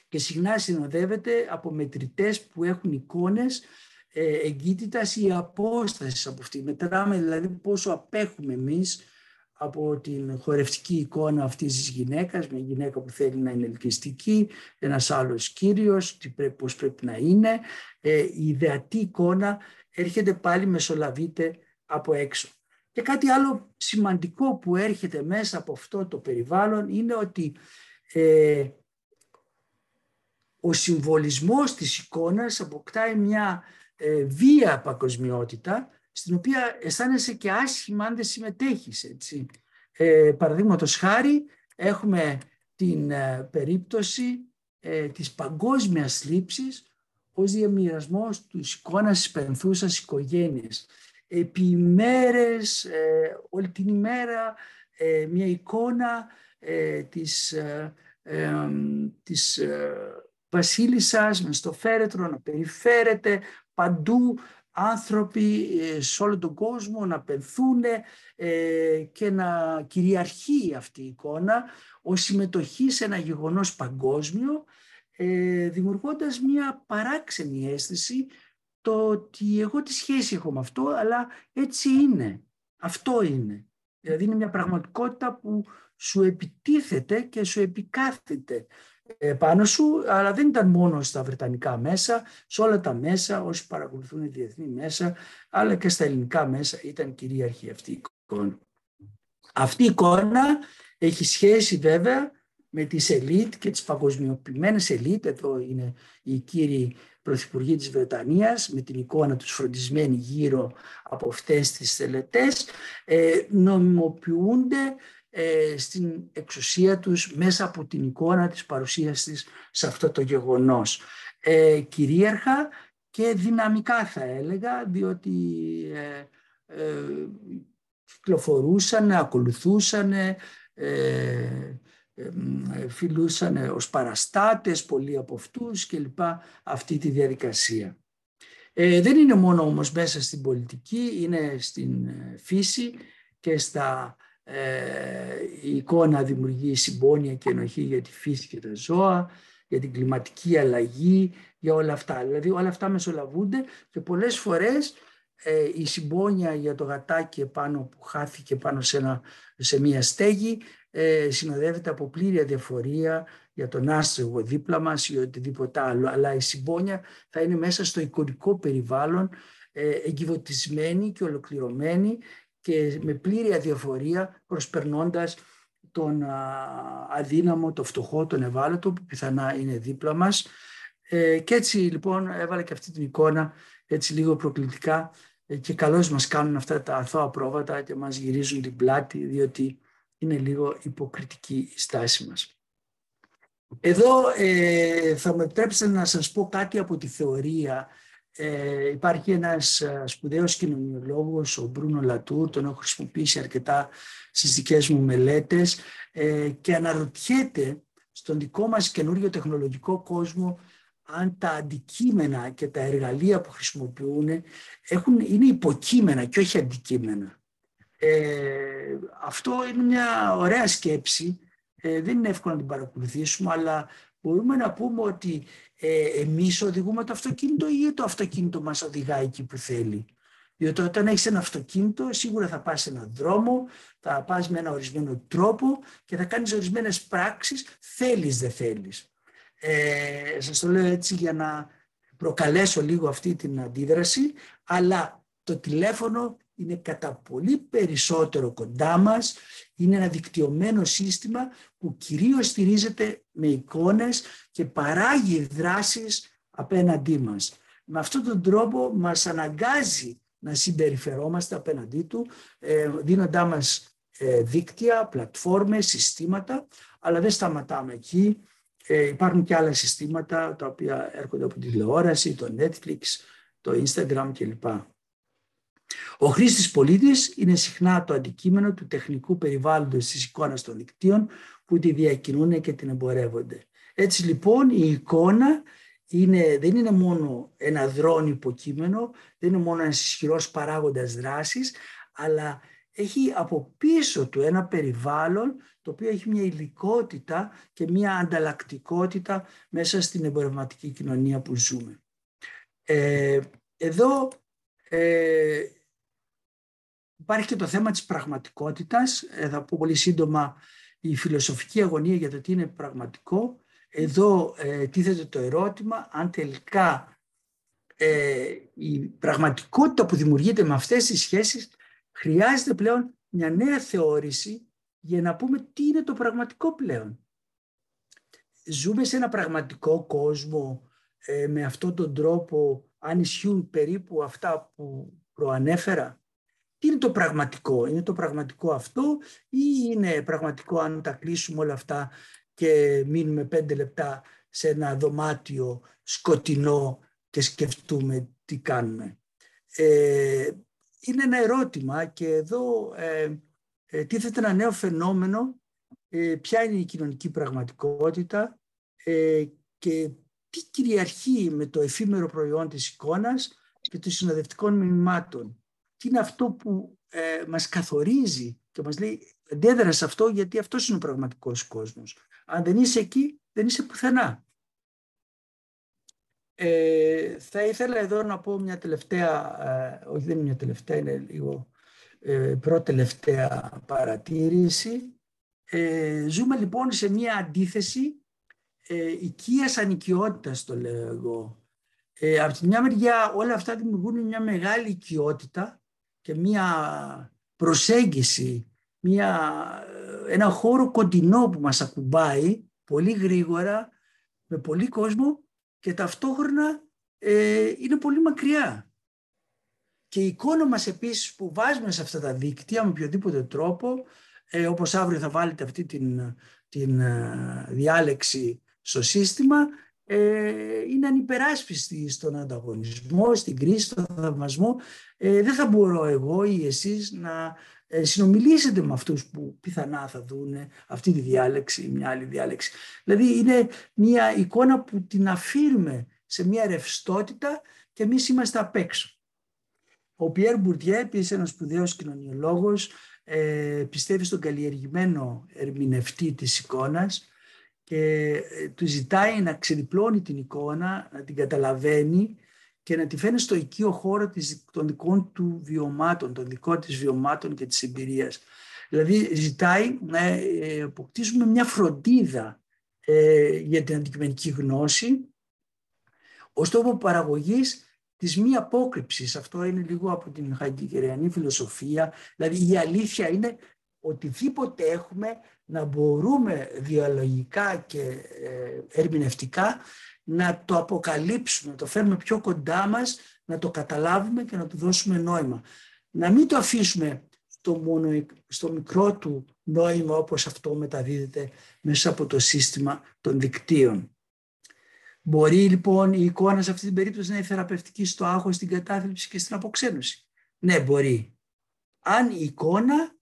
και συχνά συνοδεύεται από μετρητές που έχουν εικόνες ε, εγκύτητας ή απόστασης από αυτή. Μετράμε δηλαδή πόσο απέχουμε εμείς από την χορευτική εικόνα αυτής της γυναίκας, μια γυναίκα που θέλει να είναι ελκυστική, ένας άλλος κύριος, τι πρέπει, πώς πρέπει να είναι. Ε, η ιδεατή εικόνα έρχεται πάλι μεσολαβείται από έξω. Και κάτι άλλο σημαντικό που έρχεται μέσα από αυτό το περιβάλλον είναι ότι ε, ο συμβολισμός της εικόνας αποκτάει μια ε, βία παγκοσμιότητα στην οποία αισθάνεσαι και άσχημα αν δεν συμμετέχεις. Έτσι. Ε, Παραδείγματος χάρη έχουμε την ε, περίπτωση ε, της παγκόσμιας λήψης ως διαμοιρασμός του εικόνας της πενθούσας οικογένειας. Επί μέρες, ε, όλη την ημέρα, ε, μια εικόνα της, της βασίλισσας με στο φέρετρο να περιφέρεται παντού άνθρωποι ε, σε όλο τον κόσμο να πενθούν ε, και να κυριαρχεί αυτή η εικόνα ως συμμετοχής σε ένα γεγονός παγκόσμιο ε, δημιουργώντας μια παράξενη αίσθηση το ότι εγώ τι σχέση έχω με αυτό αλλά έτσι είναι. Αυτό είναι. Δηλαδή είναι μια πραγματικότητα που σου επιτίθεται και σου επικάθεται πάνω σου, αλλά δεν ήταν μόνο στα βρετανικά μέσα, σε όλα τα μέσα, όσοι παρακολουθούν διεθνή μέσα, αλλά και στα ελληνικά μέσα ήταν κυρίαρχη αυτή η εικόνα. Αυτή η εικόνα έχει σχέση βέβαια με τις ελίτ και τις παγκοσμιοποιημένες ελίτ, εδώ είναι οι κύριοι πρωθυπουργοί της Βρετανίας, με την εικόνα τους φροντισμένη γύρω από αυτές τις τελετές, ε, νομιμοποιούνται ε, στην εξουσία τους μέσα από την εικόνα της παρουσίας της σε αυτό το γεγονός. Ε, κυρίαρχα και δυναμικά θα έλεγα, διότι ε, ε, κυκλοφορούσαν, ακολουθούσαν, ε, ε, φιλούσαν ως παραστάτες πολλοί από αυτούς και λοιπά αυτή τη διαδικασία. δεν είναι μόνο όμως μέσα στην πολιτική, είναι στην φύση και στα ε, η εικόνα δημιουργεί συμπόνια και ενοχή για τη φύση και τα ζώα, για την κλιματική αλλαγή, για όλα αυτά. Δηλαδή όλα αυτά μεσολαβούνται και πολλές φορές ε, η συμπόνια για το γατάκι επάνω που χάθηκε πάνω σε, ένα, σε μια στέγη ε, συνοδεύεται από πλήρη αδιαφορία για τον άστρογο δίπλα μας ή οτιδήποτε άλλο. Αλλά η συμπόνια θα είναι μέσα στο εικονικό περιβάλλον ε, εγκυβωτισμένη και ολοκληρωμένη και με πλήρη αδιαφορία προσπερνώντας τον αδύναμο, το φτωχό, τον ευάλωτο που πιθανά είναι δίπλα μας. Ε, και έτσι λοιπόν έβαλα και αυτή την εικόνα έτσι λίγο προκλητικά ε, και καλώς μας κάνουν αυτά τα αθώα πρόβατα και μας γυρίζουν την πλάτη διότι είναι λίγο υποκριτική η στάση μας. Εδώ ε, θα με επιτρέψετε να σας πω κάτι από τη θεωρία ε, υπάρχει ένας ε, σπουδαίος κοινωνιολόγος, ο Μπρούνο Λατούρ, τον έχω χρησιμοποιήσει αρκετά στις δικές μου μελέτες ε, και αναρωτιέται στον δικό μας καινούριο τεχνολογικό κόσμο αν τα αντικείμενα και τα εργαλεία που χρησιμοποιούν έχουν, είναι υποκείμενα και όχι αντικείμενα. Ε, αυτό είναι μια ωραία σκέψη, ε, δεν είναι εύκολο να την παρακολουθήσουμε, αλλά μπορούμε να πούμε ότι ε, εμείς οδηγούμε το αυτοκίνητο ή το αυτοκίνητο μας οδηγάει εκεί που θέλει; Διότι όταν έχεις ένα αυτοκίνητο σίγουρα θα πας σε έναν δρόμο, θα πας με ένα ορισμένο τρόπο και θα κάνεις ορισμένες πράξεις, θέλεις δεν θέλεις. Ε, σας το λέω έτσι για να προκαλέσω λίγο αυτή την αντίδραση, αλλά το τηλέφωνο είναι κατά πολύ περισσότερο κοντά μας, είναι ένα δικτυωμένο σύστημα που κυρίως στηρίζεται με εικόνες και παράγει δράσεις απέναντί μας. Με αυτόν τον τρόπο μας αναγκάζει να συμπεριφερόμαστε απέναντί του, ε, δίνοντά μας ε, δίκτυα, πλατφόρμες, συστήματα, αλλά δεν σταματάμε εκεί. Ε, υπάρχουν και άλλα συστήματα τα οποία έρχονται από τη τηλεόραση, το Netflix, το Instagram κλπ. Ο χρήστης πολίτης είναι συχνά το αντικείμενο του τεχνικού περιβάλλοντος της εικόνας των δικτύων που τη διακινούν και την εμπορεύονται. Έτσι λοιπόν η εικόνα είναι, δεν είναι μόνο ένα δρόν υποκείμενο, δεν είναι μόνο ένας ισχυρός παράγοντας δράσης, αλλά έχει από πίσω του ένα περιβάλλον το οποίο έχει μια υλικότητα και μια ανταλλακτικότητα μέσα στην εμπορευματική κοινωνία που ζούμε. Ε, εδώ ε, υπάρχει και το θέμα της πραγματικότητας. Ε, θα πω πολύ σύντομα η φιλοσοφική αγωνία για το τι είναι πραγματικό. Εδώ ε, τίθεται το ερώτημα αν τελικά ε, η πραγματικότητα που δημιουργείται με αυτές τις σχέσεις χρειάζεται πλέον μια νέα θεώρηση για να πούμε τι είναι το πραγματικό πλέον. Ζούμε σε ένα πραγματικό κόσμο ε, με αυτόν τον τρόπο αν ισχύουν περίπου αυτά που προανέφερα; Τι είναι το πραγματικό, είναι το πραγματικό αυτό ή είναι πραγματικό αν τα κλείσουμε όλα αυτά και μείνουμε πέντε λεπτά σε ένα δωμάτιο σκοτεινό και σκεφτούμε τι κάνουμε. Ε, είναι ένα ερώτημα και εδώ ε, ε, τίθεται ένα νέο φαινόμενο ε, ποια είναι η κοινωνική πραγματικότητα ε, και τι κυριαρχεί με το εφήμερο προϊόν της εικόνας και των συνοδευτικών μηνυμάτων. Τι είναι αυτό που ε, μας καθορίζει και μας λέει αντέδρα σε αυτό γιατί αυτός είναι ο πραγματικός κόσμος. Αν δεν είσαι εκεί, δεν είσαι πουθενά. Ε, θα ήθελα εδώ να πω μια τελευταία, ε, όχι δεν είναι μια τελευταία, είναι λίγο ε, προτελευταία παρατήρηση. Ε, ζούμε λοιπόν σε μια αντίθεση ε, οικίας ανοικιότητας το λέω εγώ. Ε, από τη μια μεριά όλα αυτά δημιουργούν μια μεγάλη οικειότητα και μια προσέγγιση, μια, ένα χώρο κοντινό που μας ακουμπάει πολύ γρήγορα με πολύ κόσμο και ταυτόχρονα ε, είναι πολύ μακριά. Και η εικόνα μας επίσης που βάζουμε σε αυτά τα δίκτυα με οποιοδήποτε τρόπο, ε, όπως αύριο θα βάλετε αυτή την, την ε, διάλεξη στο σύστημα, ε, είναι ανυπεράσπιστη στον ανταγωνισμό, στην κρίση, στον θαυμασμό. Ε, δεν θα μπορώ εγώ ή εσείς να ε, συνομιλήσετε με αυτούς που πιθανά θα δουν αυτή τη διάλεξη ή μια άλλη διάλεξη. Δηλαδή είναι μια εικόνα που την αφήνουμε σε μια ρευστότητα και εμείς είμαστε απ' έξω. Ο Πιέρ Μπουρτιέ, επίση ένας σπουδαίος κοινωνιολόγος, ε, πιστεύει στον καλλιεργημένο ερμηνευτή της εικόνας και ε, του ζητάει να ξεδιπλώνει την εικόνα, να την καταλαβαίνει και να τη φαίνει στο οικείο χώρο της, των δικών του βιωμάτων, των δικών της βιωμάτων και της εμπειρίας. Δηλαδή ζητάει να ε, αποκτήσουμε μια φροντίδα ε, για την αντικειμενική γνώση ως τόπο παραγωγής της μη απόκρυψης. Αυτό είναι λίγο από την χαγκικεριανή φιλοσοφία. Δηλαδή η αλήθεια είναι οτιδήποτε έχουμε να μπορούμε διαλογικά και ε, ερμηνευτικά να το αποκαλύψουμε, να το φέρουμε πιο κοντά μας, να το καταλάβουμε και να του δώσουμε νόημα. Να μην το αφήσουμε στο, μόνο, στο μικρό του νόημα όπως αυτό μεταδίδεται μέσα από το σύστημα των δικτύων. Μπορεί λοιπόν η εικόνα σε αυτή την περίπτωση να είναι θεραπευτική στο άγχος, στην κατάθλιψη και στην αποξένωση. Ναι, μπορεί. Αν η εικόνα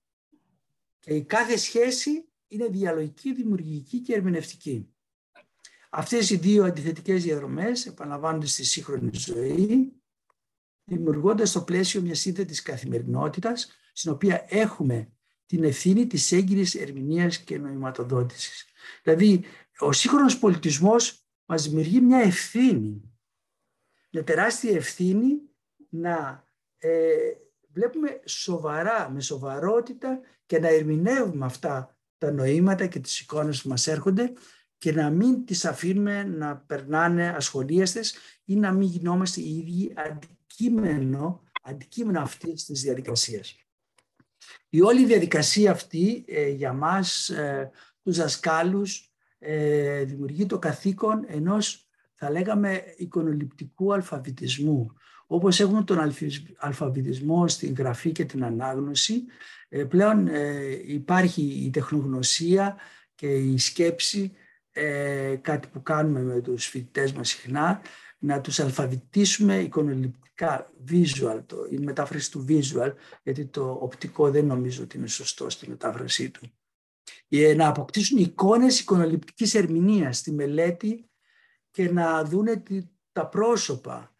και η κάθε σχέση είναι διαλογική, δημιουργική και ερμηνευτική. Αυτές οι δύο αντιθετικές διαδρομές επαναλαμβάνονται στη σύγχρονη ζωή, δημιουργώντας το πλαίσιο μια σύνθετης καθημερινότητας, στην οποία έχουμε την ευθύνη της έγκυρης ερμηνείας και νοηματοδότησης. Δηλαδή, ο σύγχρονος πολιτισμός μας δημιουργεί μια ευθύνη, μια τεράστια ευθύνη να ε, βλέπουμε σοβαρά, με σοβαρότητα και να ερμηνεύουμε αυτά τα νοήματα και τις εικόνες που μας έρχονται και να μην τις αφήνουμε να περνάνε ασχολίαστες ή να μην γινόμαστε οι ίδιοι αντικείμενο αντικείμενο αυτής της διαδικασίας. Η όλη διαδικασία αυτή ε, για μας, ε, τους δασκάλους, ε, δημιουργεί το καθήκον ενός, θα λέγαμε, εικονοληπτικού αλφαβητισμού. Όπως έχουμε τον αλφαβητισμό στην γραφή και την ανάγνωση, ε, πλέον υπάρχει η τεχνογνωσία και η σκέψη, κάτι που κάνουμε με τους φοιτητές μας συχνά, να τους αλφαβητήσουμε εικονοληπτικά, visual, το, η μετάφραση του visual, γιατί το οπτικό δεν νομίζω ότι είναι σωστό στη μετάφρασή του. Ε, να αποκτήσουν εικόνες εικονοληπτικής ερμηνείας στη μελέτη και να δούνε τα πρόσωπα,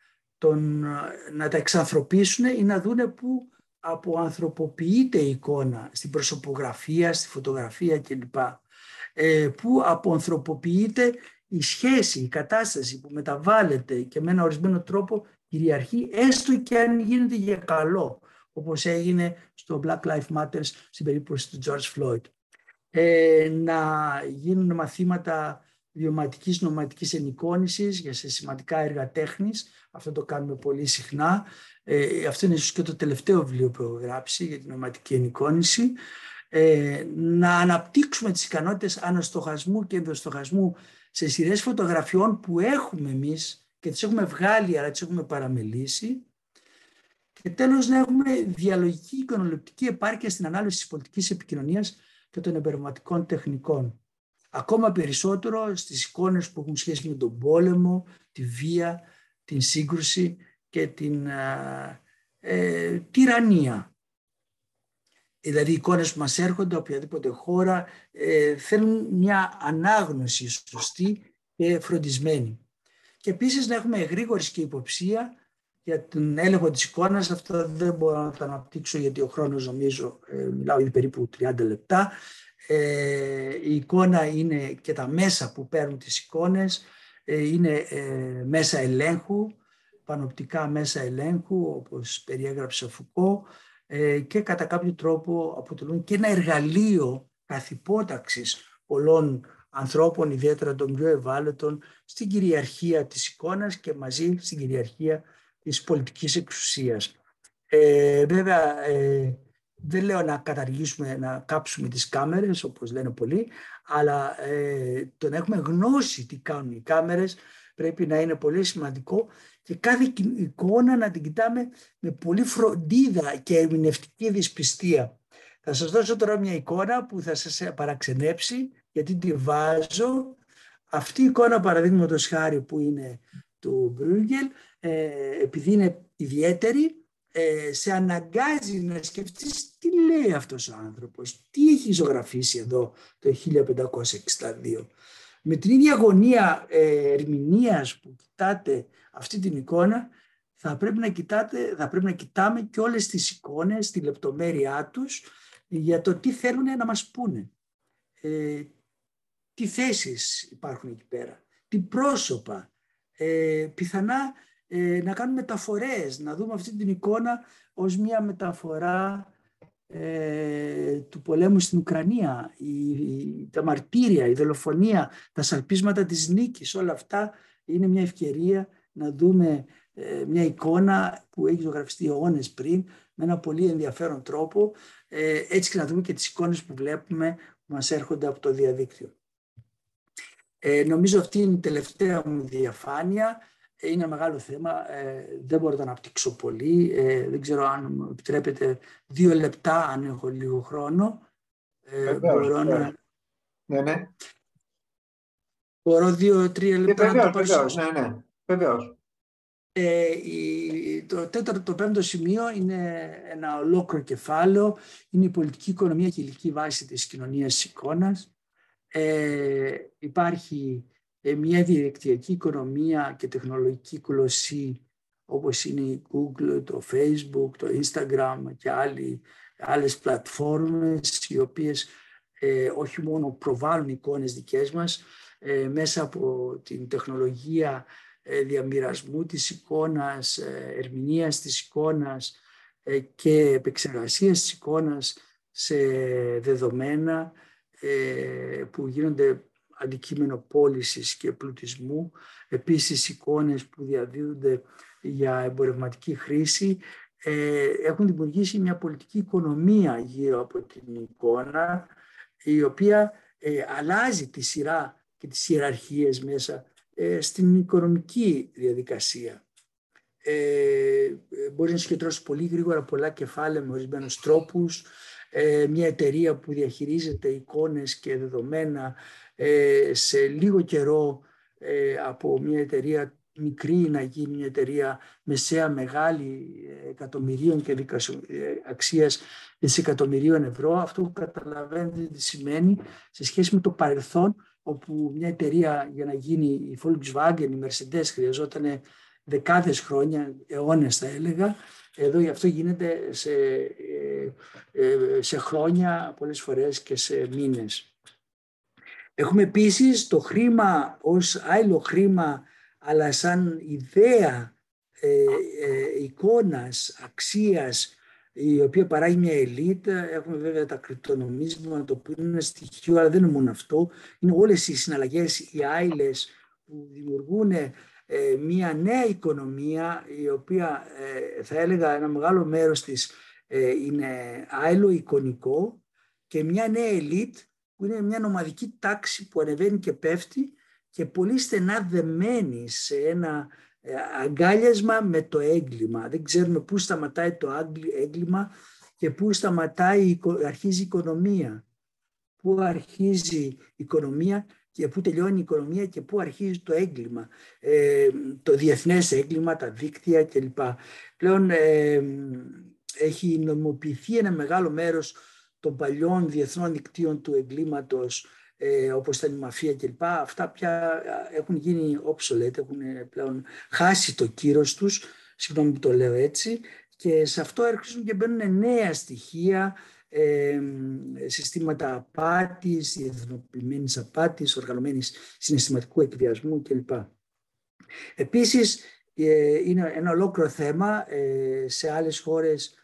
τον, να τα εξανθρωπίσουν ή να δούνε που αποανθρωποποιείται η εικόνα στην προσωπογραφία, στη φωτογραφία κλπ. Ε, που αποανθρωποποιείται η σχέση, η κατάσταση που μεταβάλλεται και με ένα ορισμένο τρόπο κυριαρχεί, έστω και αν γίνεται για καλό, όπως έγινε στο Black Lives Matter στην περίπτωση του George Floyd. Ε, να γίνουν μαθήματα βιωματικής νοματικής ενοικόνησης για σε σημαντικά έργα τέχνης. Αυτό το κάνουμε πολύ συχνά. Ε, αυτό είναι ίσως και το τελευταίο βιβλίο που έχω γράψει για την νοματική ενοικόνηση. Ε, να αναπτύξουμε τις ικανότητες αναστοχασμού και ενδοστοχασμού σε σειρές φωτογραφιών που έχουμε εμείς και τις έχουμε βγάλει αλλά τις έχουμε παραμελήσει και τέλος να έχουμε διαλογική εικονολεπτική επάρκεια στην ανάλυση της πολιτικής επικοινωνίας και των εμπερματικών τεχνικών. Ακόμα περισσότερο στις εικόνες που έχουν σχέση με τον πόλεμο, τη βία, την σύγκρουση και την ε, τυραννία δηλαδή οι εικόνες που μας έρχονται από οποιαδήποτε χώρα ε, θέλουν μια ανάγνωση σωστή και φροντισμένη. Και επίσης να έχουμε γρήγορη και υποψία για τον έλεγχο της εικόνας. Αυτό δεν μπορώ να το αναπτύξω γιατί ο χρόνος νομίζω ε, μιλάω ήδη περίπου 30 λεπτά. Ε, η εικόνα είναι και τα μέσα που παίρνουν τις εικόνες, ε, είναι ε, μέσα ελέγχου, πανοπτικά μέσα ελέγχου όπως περιέγραψε ο Φουκώ, ε, και κατά κάποιο τρόπο αποτελούν και ένα εργαλείο καθυπόταξης πολλών ανθρώπων, ιδιαίτερα των πιο ευάλωτων, στην κυριαρχία της εικόνας και μαζί στην κυριαρχία της πολιτικής εξουσίας. Ε, βέβαια, ε, δεν λέω να καταργήσουμε, να κάψουμε τις κάμερες, όπως λένε πολλοί, αλλά ε, το να έχουμε γνώση τι κάνουν οι κάμερες πρέπει να είναι πολύ σημαντικό και κάθε εικόνα να την κοιτάμε με πολύ φροντίδα και ερμηνευτική δυσπιστία. Θα σας δώσω τώρα μια εικόνα που θα σας παραξενέψει γιατί τη βάζω. Αυτή η εικόνα παραδείγματος χάρη που είναι του Μπρούγκελ, ε, επειδή είναι ιδιαίτερη, ε, σε αναγκάζει να σκεφτείς τι λέει αυτός ο άνθρωπος, τι έχει ζωγραφίσει εδώ το 1562. Με την ίδια αγωνία ε, ερμηνείας που κοιτάτε αυτή την εικόνα, θα πρέπει να, κοιτάτε, θα πρέπει να κοιτάμε και όλες τις εικόνες, τη λεπτομέρειά τους, για το τι θέλουν να μας πούνε. Ε, τι θέσεις υπάρχουν εκεί πέρα, τι πρόσωπα, ε, πιθανά ε, να κάνουμε μεταφορές, να δούμε αυτή την εικόνα ως μια μεταφορά ε, του πολέμου στην Ουκρανία, η, τα μαρτύρια, η δολοφονία, τα σαλπίσματα της νίκης, όλα αυτά είναι μια ευκαιρία να δούμε ε, μια εικόνα που έχει ζωγραφιστεί αιώνες πριν με ένα πολύ ενδιαφέρον τρόπο, ε, έτσι και να δούμε και τις εικόνες που βλέπουμε που μας έρχονται από το διαδίκτυο. Ε, νομίζω αυτή είναι η τελευταία μου διαφάνεια είναι ένα μεγάλο θέμα. Ε, δεν μπορώ να το αναπτύξω πολύ. Ε, δεν ξέρω αν μου επιτρέπετε δύο λεπτά, αν έχω λίγο χρόνο. Ε, μπορώ να... Ναι, ναι. Μπορώ δύο-τρία λεπτά βεβαίως, να το βεβαίως, ναι, ναι. Βεβαίως. Ε, το τέταρτο, το πέμπτο σημείο είναι ένα ολόκληρο κεφάλαιο. Είναι η πολιτική οικονομία και η ηλική βάση της κοινωνίας της εικόνας. Ε, υπάρχει ε, μια διαδικτυακή οικονομία και τεχνολογική κολοσσή όπως είναι η Google, το Facebook, το Instagram και άλλοι, άλλες πλατφόρμες οι οποίες ε, όχι μόνο προβάλλουν εικόνες δικές μας ε, μέσα από την τεχνολογία ε, διαμοιρασμού της εικόνας, ε, ερμηνείας της εικόνας και επεξεργασίας της εικόνας σε δεδομένα που γίνονται αντικείμενο πώλησης και πλουτισμού, επίσης εικόνες που διαδίδονται για εμπορευματική χρήση ε, έχουν δημιουργήσει μια πολιτική οικονομία γύρω από την εικόνα η οποία ε, αλλάζει τη σειρά και τις ιεραρχίες μέσα ε, στην οικονομική διαδικασία. Ε, μπορείς να συγκεντρώσεις πολύ γρήγορα πολλά κεφάλαια με ορισμένους τρόπους. Ε, μια εταιρεία που διαχειρίζεται εικόνες και δεδομένα ε, σε λίγο καιρό ε, από μια εταιρεία μικρή να γίνει μια εταιρεία μεσαία μεγάλη εκατομμυρίων και αξίας δισεκατομμυρίων ευρώ. Αυτό καταλαβαίνετε τι σημαίνει σε σχέση με το παρελθόν όπου μια εταιρεία για να γίνει η Volkswagen, η Mercedes χρειαζόταν δεκάδες χρόνια, αιώνες θα έλεγα. Εδώ γι' αυτό γίνεται σε, ε, ε, σε χρόνια, πολλές φορές και σε μήνες. Έχουμε επίσης το χρήμα ως άλλο χρήμα, αλλά σαν ιδέα ε, ε, εικόνας, αξίας, η οποία παράγει μια ελίτ. Έχουμε βέβαια τα κρυπτονομίσματα, το οποίο είναι ένα στοιχείο, αλλά δεν είναι μόνο αυτό. Είναι όλες οι συναλλαγές, οι άειλες που δημιουργούν ε, μια νέα οικονομία η οποία ε, θα έλεγα ένα μεγάλο μέρος της ε, είναι άλλο εικονικό και μια νέα ελίτ που είναι μια νομαδική τάξη που ανεβαίνει και πέφτει και πολύ στενά δεμένη σε ένα αγκάλιασμα με το έγκλημα. Δεν ξέρουμε πού σταματάει το έγκλημα και πού σταματάει, αρχίζει η οικονομία. Πού αρχίζει η οικονομία και πού τελειώνει η οικονομία και πού αρχίζει το έγκλημα, ε, το διεθνές έγκλημα, τα δίκτυα κλπ. Πλέον ε, έχει νομιμοποιηθεί ένα μεγάλο μέρος των παλιών διεθνών δικτύων του εγκλήματος ε, όπως ήταν η μαφία κλπ. Αυτά πια έχουν γίνει obsolete, έχουν πλέον χάσει το κύρος τους, συγγνώμη που το λέω έτσι, και σε αυτό έρχονται και μπαίνουν νέα στοιχεία, συστήματα απάτης, διεθνοποιημένης απάτης, οργανωμένης συναισθηματικού εκβιασμού κλπ. Επίσης, ε, είναι ένα ολόκληρο θέμα. Ε, σε άλλες χώρες ε,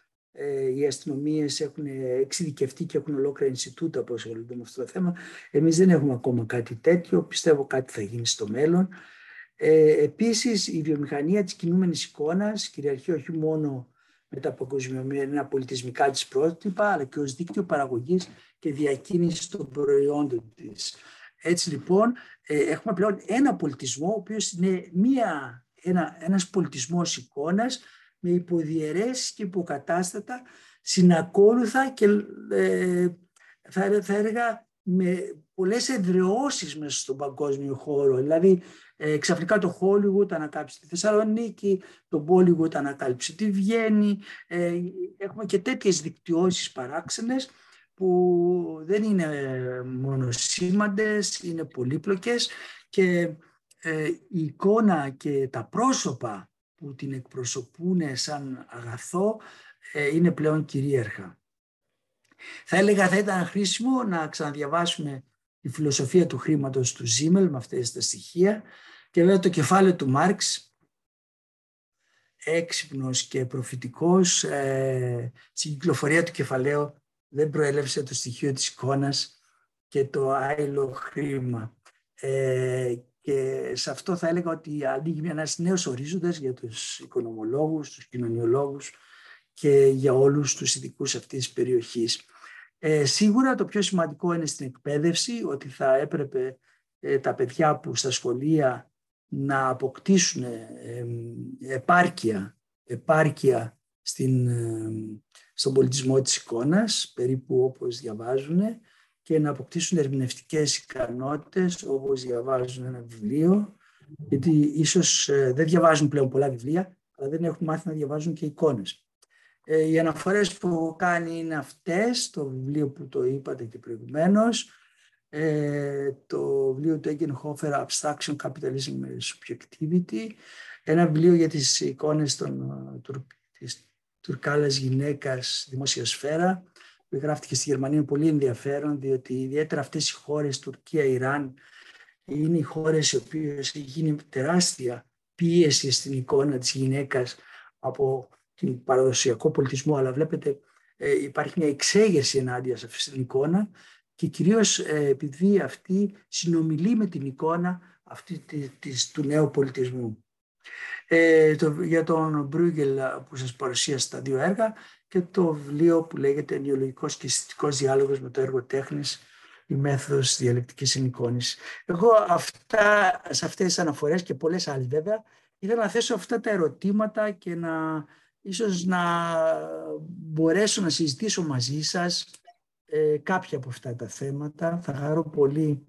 οι αστυνομίες έχουν εξειδικευτεί και έχουν ολόκληρα Ινστιτούτα που ασχολούνται με αυτό το θέμα. Εμείς δεν έχουμε ακόμα κάτι τέτοιο. Πιστεύω κάτι θα γίνει στο μέλλον. Ε, επίσης, η βιομηχανία της κινούμενης εικόνας κυριαρχεί όχι μόνο με τα παγκοσμιωμένα πολιτισμικά της πρότυπα, αλλά και ως δίκτυο παραγωγής και διακίνησης των προϊόντων της. Έτσι λοιπόν ε, έχουμε πλέον ένα πολιτισμό, ο οποίος είναι μία, ένα, ένας πολιτισμός εικόνας με υποδιαιρέσεις και υποκατάστατα συνακόλουθα και ε, θα, θα έλεγα με πολλές εδραιώσεις μέσα στον παγκόσμιο χώρο. Δηλαδή ε, ξαφνικά το Hollywood ανακάλυψε τη Θεσσαλονίκη, το Bollywood ανακάλυψε τη Βιέννη. Ε, έχουμε και τέτοιες δικτυώσεις παράξενες που δεν είναι μόνο σήμαντες, είναι πολύπλοκες και ε, η εικόνα και τα πρόσωπα που την εκπροσωπούν σαν αγαθό ε, είναι πλέον κυρίαρχα. Θα έλεγα θα ήταν χρήσιμο να ξαναδιαβάσουμε η φιλοσοφία του χρήματος του Ζήμελ με αυτές τα στοιχεία και βέβαια το κεφάλαιο του Μάρξ έξυπνος και προφητικός ε, στην κυκλοφορία του κεφαλαίου δεν προέλευσε το στοιχείο της εικόνας και το άειλο χρήμα. Ε, και σε αυτό θα έλεγα ότι ανοίγει ένας νέος ορίζοντας για τους οικονομολόγους, τους κοινωνιολόγους και για όλους τους ειδικούς αυτής της περιοχής. Ε, σίγουρα το πιο σημαντικό είναι στην εκπαίδευση ότι θα έπρεπε ε, τα παιδιά που στα σχολεία να αποκτήσουν ε, επάρκεια, επάρκεια στην, στον πολιτισμό της εικόνας, περίπου όπως διαβάζουν, και να αποκτήσουν ερμηνευτικές ικανότητες όπως διαβάζουν ένα βιβλίο, γιατί ίσως δεν διαβάζουν πλέον πολλά βιβλία, αλλά δεν έχουν μάθει να διαβάζουν και εικόνες. Ε, οι αναφορές που έχω κάνει είναι αυτές, το βιβλίο που το είπατε και προηγουμένως, ε, το βιβλίο του Egenhofer Abstraction Capitalism and Subjectivity, ένα βιβλίο για τις εικόνες των, της τουρκάλας γυναίκας δημόσια σφαίρα, που γράφτηκε στη Γερμανία πολύ ενδιαφέρον, διότι ιδιαίτερα αυτές οι χώρες, Τουρκία, Ιράν, είναι οι χώρες οι οποίες έχει γίνει τεράστια πίεση στην εικόνα της γυναίκας από την παραδοσιακό πολιτισμό, αλλά βλέπετε ε, υπάρχει μια εξέγερση ενάντια σε αυτή την εικόνα και κυρίως ε, επειδή αυτή συνομιλεί με την εικόνα αυτή της, του νέου πολιτισμού. Ε, το, για τον Μπρούγκελ που σας παρουσίασε τα δύο έργα και το βιβλίο που λέγεται «Νεολογικός και αισθητικός διάλογος με το έργο τέχνης, η μέθοδος διαλεκτικής ενοικόνησης». Εγώ αυτά, σε αυτές τις αναφορές και πολλές άλλες βέβαια, ήθελα να θέσω αυτά τα ερωτήματα και να ίσως να μπορέσω να συζητήσω μαζί σας ε, κάποια από αυτά τα θέματα. Θα χαρώ πολύ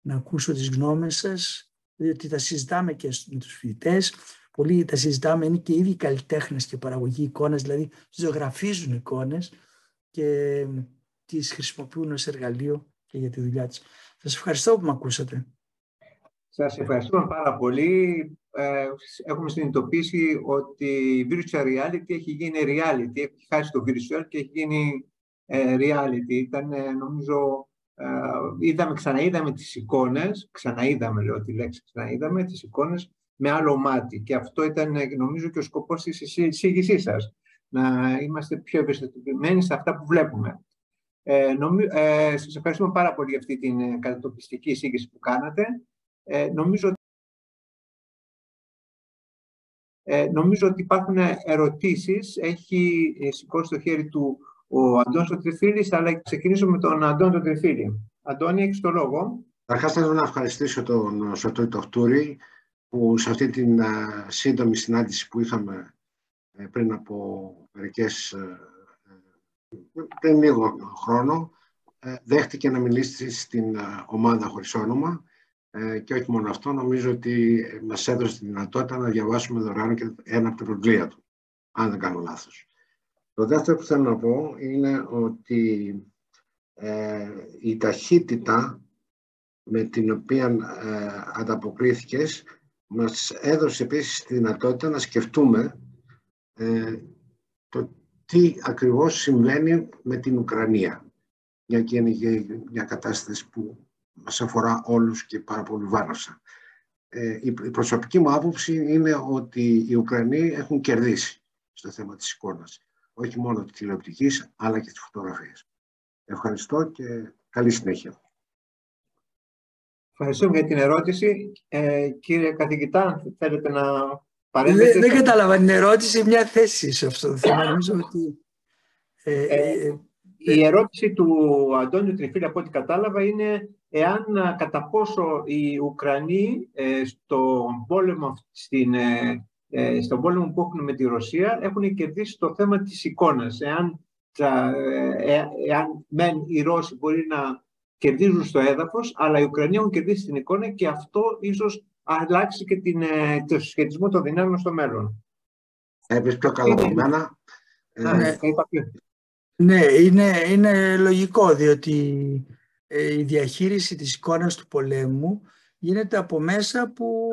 να ακούσω τις γνώμες σας, διότι τα συζητάμε και με τους φοιτητές. Πολλοί τα συζητάμε, είναι και ήδη καλλιτέχνες και παραγωγή εικόνας, δηλαδή ζωγραφίζουν εικόνες και τις χρησιμοποιούν ως εργαλείο και για τη δουλειά της. Σας ευχαριστώ που με ακούσατε. Σας ευχαριστούμε πάρα πολύ. Ε, έχουμε συνειδητοποιήσει ότι η virtual reality έχει γίνει reality. Έχει χάσει το virtual και έχει γίνει ε, reality. Ήταν, ε, νομίζω, είδαμε, ξαναείδαμε τις εικόνες, ξαναείδαμε, λέω τη λέξη, ξαναείδαμε τις εικόνες με άλλο μάτι. Και αυτό ήταν, νομίζω, και ο σκοπός της εισήγησής σας. Να είμαστε πιο ευαισθητοποιημένοι σε αυτά που βλέπουμε. Ε, νομι, ε, σας ευχαριστούμε πάρα πολύ για αυτή την κατατοπιστική εισήγηση που κάνατε. Ε, νομίζω, ε, νομίζω ότι υπάρχουν ερωτήσεις. Έχει ε, σηκώσει το χέρι του ο Αντώνης Τριφίλης, αλλά ξεκινήσω με τον Αντώνη Τριφίλη. Αντώνη, έχεις το λόγο. Αρχάς θέλω να ευχαριστήσω τον Σωτήρη Τοχτούρη που σε αυτή την σύντομη συνάντηση που είχαμε πριν από μερικές, πριν λίγο χρόνο, δέχτηκε να μιλήσει στην ομάδα χωρίς όνομα ε, και όχι μόνο αυτό, νομίζω ότι μας έδωσε τη δυνατότητα να διαβάσουμε δωρεάν και ένα από τα βιβλία του, αν δεν κάνω λάθος. Το δεύτερο που θέλω να πω είναι ότι ε, η ταχύτητα με την οποία ε, ανταποκρίθηκες μας έδωσε επίσης τη δυνατότητα να σκεφτούμε ε, το τι ακριβώς συμβαίνει με την Ουκρανία. Για και είναι μια κατάσταση που μας αφορά όλους και πάρα πολύ βάρασα. Ε, η προσωπική μου άποψη είναι ότι οι Ουκρανοί έχουν κερδίσει στο θέμα της εικόνας. Όχι μόνο της τηλεοπτικής, αλλά και της φωτογραφίας. Ευχαριστώ και καλή συνέχεια. Ευχαριστούμε για την ερώτηση. Ε, κύριε καθηγητά, θέλετε να παρέμβετε. Δεν, δεν κατάλαβα την ερώτηση, μια θέση σε αυτό το θέμα. Νομίζω ότι... Ε, ε, ε η ερώτηση του Αντώνιου Τριφίλη, από ό,τι κατάλαβα, είναι εάν κατά πόσο οι Ουκρανοί ε, στον, πόλεμο, στην, ε, ε, στον πόλεμο που έχουν με τη Ρωσία έχουν κερδίσει το θέμα της εικόνας. Εάν, εάν μεν οι Ρώσοι μπορεί να κερδίζουν στο έδαφος, αλλά οι Ουκρανοί έχουν κερδίσει την εικόνα και αυτό ίσως αλλάξει και την, το συσχετισμό των δυνάμεων στο μέλλον. Έπεις πιο καλά από μένα. Ναι, είναι, είναι λογικό, διότι ε, η διαχείριση της εικόνας του πολέμου γίνεται από μέσα που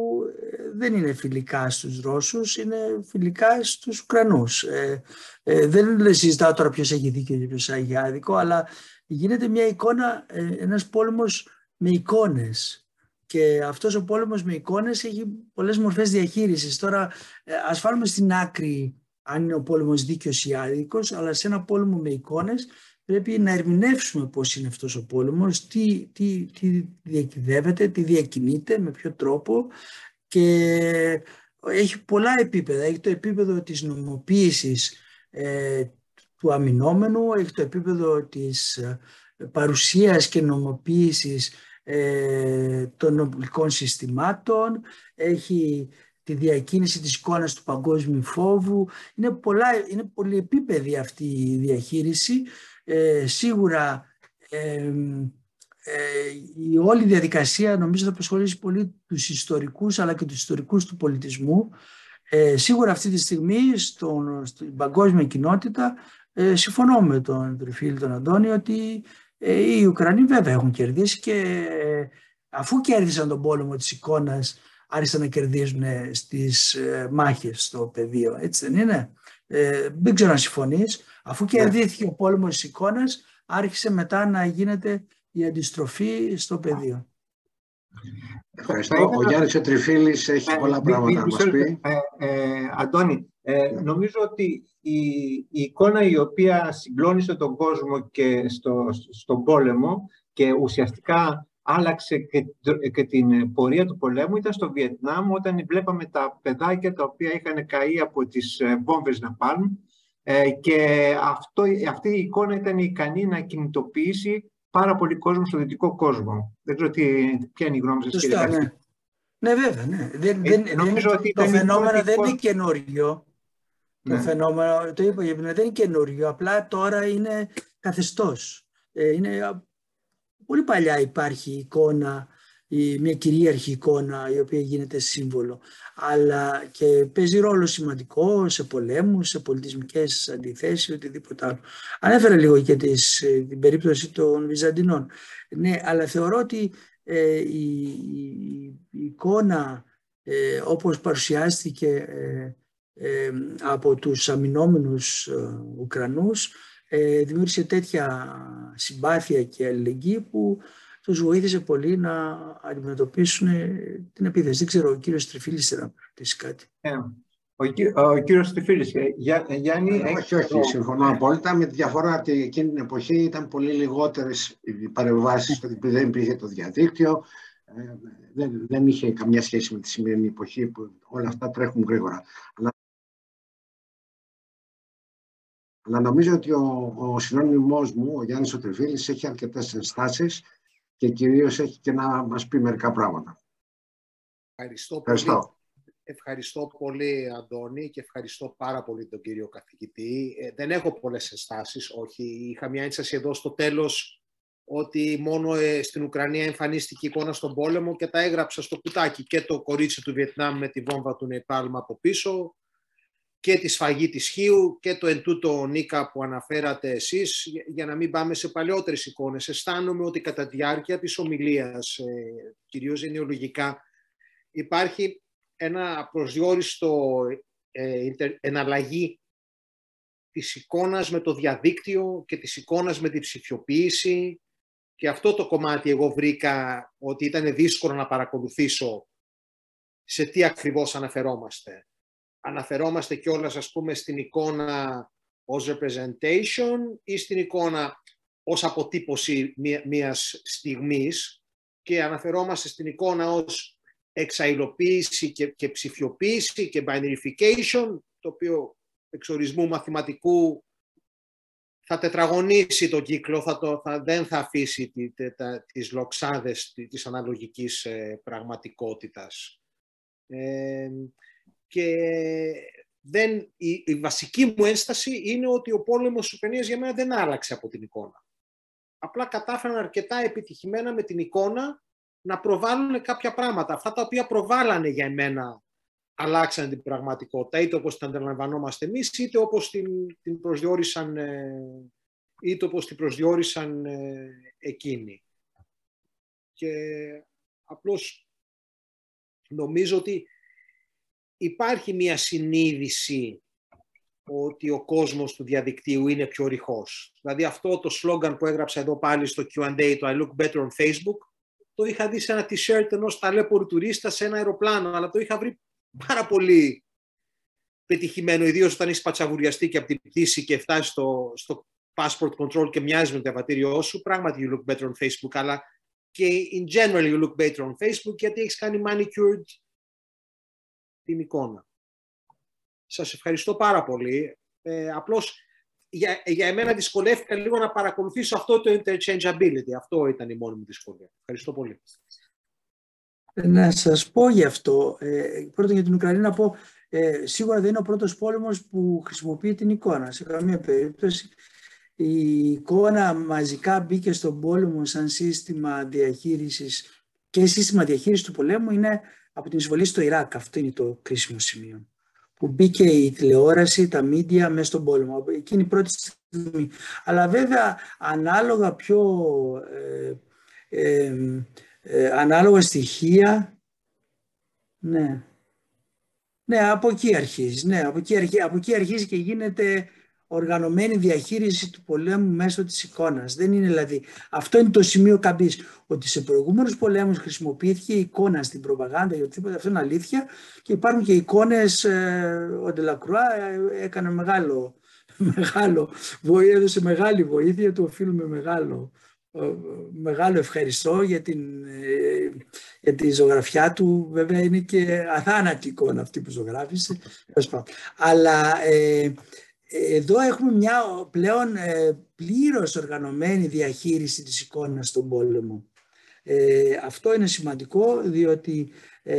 ε, δεν είναι φιλικά στους Ρώσους, είναι φιλικά στους Ουκρανούς. Ε, ε, δεν συζητάω τώρα ποιος έχει δίκιο και ποιος έχει άδικο, αλλά γίνεται μια εικόνα, ε, ένας πόλεμος με εικόνες. Και αυτός ο πόλεμος με εικόνες έχει πολλές μορφές διαχείρισης. Τώρα ας βάλουμε στην άκρη αν είναι ο πόλεμος δίκαιος ή άδικος, αλλά σε ένα πόλεμο με εικόνες πρέπει να ερμηνεύσουμε πώς είναι αυτός ο πόλεμος, τι, τι, τι διακυδεύεται, τι διακινείται, με ποιο τρόπο και έχει πολλά επίπεδα. Έχει το επίπεδο της νομοποίησης ε, του αμυνόμενου, έχει το επίπεδο της ε, παρουσίας και νομοποίησης ε, των νομικών συστημάτων, έχει τη διακίνηση της εικόνας του παγκόσμιου φόβου. Είναι, πολλά, είναι πολυεπίπεδη αυτή η διαχείριση. Ε, σίγουρα ε, ε, η όλη διαδικασία νομίζω θα απασχολήσει πολύ τους ιστορικούς αλλά και τους ιστορικούς του πολιτισμού. Ε, σίγουρα αυτή τη στιγμή στον, στην παγκόσμια κοινότητα ε, συμφωνώ με τον Τριφίλ τον Αντώνη ότι ε, οι Ουκρανοί βέβαια έχουν κερδίσει και αφού κέρδισαν τον πόλεμο της εικόνας άρχισαν να κερδίζουν στις ε, μάχες στο πεδίο. Έτσι δεν είναι; Ε, δεν ξέρω αν συμφωνείς. Αφού ναι. κερδίθηκε ο πόλεμος της εικόνας, άρχισε μετά να γίνεται η αντιστροφή στο πεδίο. Ευχαριστώ. Ο Γιάννης ο Τριφίλης έχει ε, πολλά πράγματα να μας πει. Αντώνη, ναι. νομίζω ότι η, η εικόνα η οποία συγκλώνησε τον κόσμο και στο, στον πόλεμο και ουσιαστικά άλλαξε και, και την πορεία του πολέμου ήταν στο Βιετνάμ όταν βλέπαμε τα παιδάκια τα οποία είχαν καεί από τις ε, βόμβες Ναπάλμ ε, και αυτό, αυτή η εικόνα ήταν ικανή να κινητοποιήσει πάρα πολύ κόσμο στο δυτικό κόσμο. Δεν ξέρω τι, ποια είναι η γνώμη σας κύριε ναι. ναι, βέβαια. Ναι. Δεν, ε, δεν, ότι το φαινόμενο δεν είναι καινούριο. Το ναι. φαινόμενο, το είπα, δεν είναι καινούριο, απλά τώρα είναι καθεστώς. Ε, είναι, πολύ παλιά υπάρχει εικόνα, μια κυρίαρχη εικόνα η οποία γίνεται σύμβολο. Αλλά και παίζει ρόλο σημαντικό σε πολέμους, σε πολιτισμικές αντιθέσεις, οτιδήποτε άλλο. Ανέφερα λίγο και τις, ε, την περίπτωση των Βυζαντινών. Ναι, αλλά θεωρώ ότι ε, η, η, εικόνα ε, όπως παρουσιάστηκε ε, από τους αμυνόμενους Ουκρανούς ε, δημιούργησε τέτοια συμπάθεια και αλληλεγγύη που τους βοήθησε πολύ να αντιμετωπίσουν την επίθεση. Δεν ξέρω, ο κύριος Τριφίλης θέλει να ρωτήσει κάτι. Ε, ο, ο κύριος Τριφίλης, ε, Για, Γιάννη... Όχι, όχι, συμφωνώ απόλυτα. Με τη διαφορά ότι εκείνη την εποχή ήταν πολύ λιγότερες οι παρεμβάσεις, επειδή δεν υπήρχε το διαδίκτυο, δεν, δεν είχε καμιά σχέση με τη σημερινή εποχή που όλα αυτά τρέχουν γρήγορα. Αλλά Αλλά νομίζω ότι ο, ο συνώνυμός μου, ο Γιάννης Οτρεφίλης, έχει αρκετές ενστάσεις και κυρίως έχει και να μας πει μερικά πράγματα. Ευχαριστώ, ευχαριστώ. πολύ. Ευχαριστώ πολύ, Αντώνη, και ευχαριστώ πάρα πολύ τον κύριο καθηγητή. Ε, δεν έχω πολλές ενστάσεις, όχι. Είχα μια ένσταση εδώ στο τέλος ότι μόνο ε, στην Ουκρανία εμφανίστηκε εικόνα στον πόλεμο και τα έγραψα στο κουτάκι και το κορίτσι του Βιετνάμ με τη βόμβα του Νεπάλμα από πίσω και τη σφαγή της Χίου και το εντούτο Νίκα που αναφέρατε εσείς, για να μην πάμε σε παλαιότερες εικόνες. Αισθάνομαι ότι κατά τη διάρκεια της ομιλίας, ε, κυρίως ενοιολογικά, υπάρχει ένα προσδιοριστό ε, εναλλαγή της εικόνας με το διαδίκτυο και της εικόνας με τη ψηφιοποίηση και αυτό το κομμάτι εγώ βρήκα ότι ήταν δύσκολο να παρακολουθήσω σε τι ακριβώς αναφερόμαστε αναφερόμαστε κιόλας ας πούμε στην εικόνα ως representation ή στην εικόνα ως αποτύπωση μιας στιγμής και αναφερόμαστε στην εικόνα ως εξαϊλοποίηση και, και ψηφιοποίηση και binarification, το οποίο εξορισμού μαθηματικού θα τετραγωνίσει τον κύκλο, θα το, θα, δεν θα αφήσει τι, τα, τις λοξάδες της αναλογικής ε, πραγματικότητας. Ε, και δεν, η, βασική μου ένσταση είναι ότι ο πόλεμος της Ουκρανίας για μένα δεν άλλαξε από την εικόνα. Απλά κατάφεραν αρκετά επιτυχημένα με την εικόνα να προβάλλουν κάποια πράγματα. Αυτά τα οποία προβάλλανε για εμένα αλλάξαν την πραγματικότητα, είτε όπως την αντιλαμβανόμαστε εμείς, είτε όπως την, την προσδιορίσαν, ε, είτε όπως την προσδιορίσαν ε, εκείνοι. Και απλώς νομίζω ότι υπάρχει μια συνείδηση ότι ο κόσμος του διαδικτύου είναι πιο ρηχός. Δηλαδή αυτό το σλόγκαν που έγραψα εδώ πάλι στο Q&A, το I look better on Facebook, το είχα δει σε ένα t-shirt ενός ταλαίπωρου τουρίστα σε ένα αεροπλάνο, αλλά το είχα βρει πάρα πολύ πετυχημένο, ιδίως όταν έχεις πατσαβουριαστεί και από την πτήση και φτάσεις στο, στο passport control και μοιάζεις με το διαβατήριό σου, πράγματι you look better on Facebook, αλλά και in general you look better on Facebook γιατί έχεις κάνει manicured την εικόνα. Σας ευχαριστώ πάρα πολύ. Ε, απλώς για, για εμένα δυσκολεύτηκα λίγο να παρακολουθήσω αυτό το interchangeability. Αυτό ήταν η μόνη μου δυσκολία. Ευχαριστώ πολύ. Ε, να σας πω γι' αυτό. Ε, πρώτον για την Ουκρανία να πω ε, σίγουρα δεν είναι ο πρώτος πόλεμος που χρησιμοποιεί την εικόνα. Σε καμία περίπτωση η εικόνα μαζικά μπήκε στον πόλεμο σαν σύστημα διαχείρισης και σύστημα διαχείρισης του πολέμου είναι από την εισβολή στο Ιράκ. Αυτό είναι το κρίσιμο σημείο. Που μπήκε η τηλεόραση, τα μίντια μέσα στον πόλεμο. Εκείνη η πρώτη στιγμή. Αλλά βέβαια ανάλογα πιο ε, ε, ε, ανάλογα στοιχεία ναι. Ναι, από εκεί αρχίζει. Ναι, από εκεί, από εκεί αρχίζει και γίνεται οργανωμένη διαχείριση του πολέμου μέσω της εικόνας. Δεν είναι δηλαδή, αυτό είναι το σημείο καμπής, ότι σε προηγούμενους πολέμους χρησιμοποιήθηκε η εικόνα στην προπαγάνδα ή οτιδήποτε, αυτό είναι αλήθεια και υπάρχουν και εικόνες, ε, ο Ντελακρουά ε, έκανε μεγάλο, μεγάλο, έδωσε μεγάλη βοήθεια, του οφείλουμε μεγάλο μεγάλο ευχαριστώ για, την, ε, για τη ζωγραφιά του. Βέβαια είναι και αθάνατη εικόνα αυτή που ζωγράφησε. Αλλά ε, εδώ έχουμε μια πλέον ε, πλήρως οργανωμένη διαχείριση της εικόνας στον πόλεμο. Ε, αυτό είναι σημαντικό διότι ε,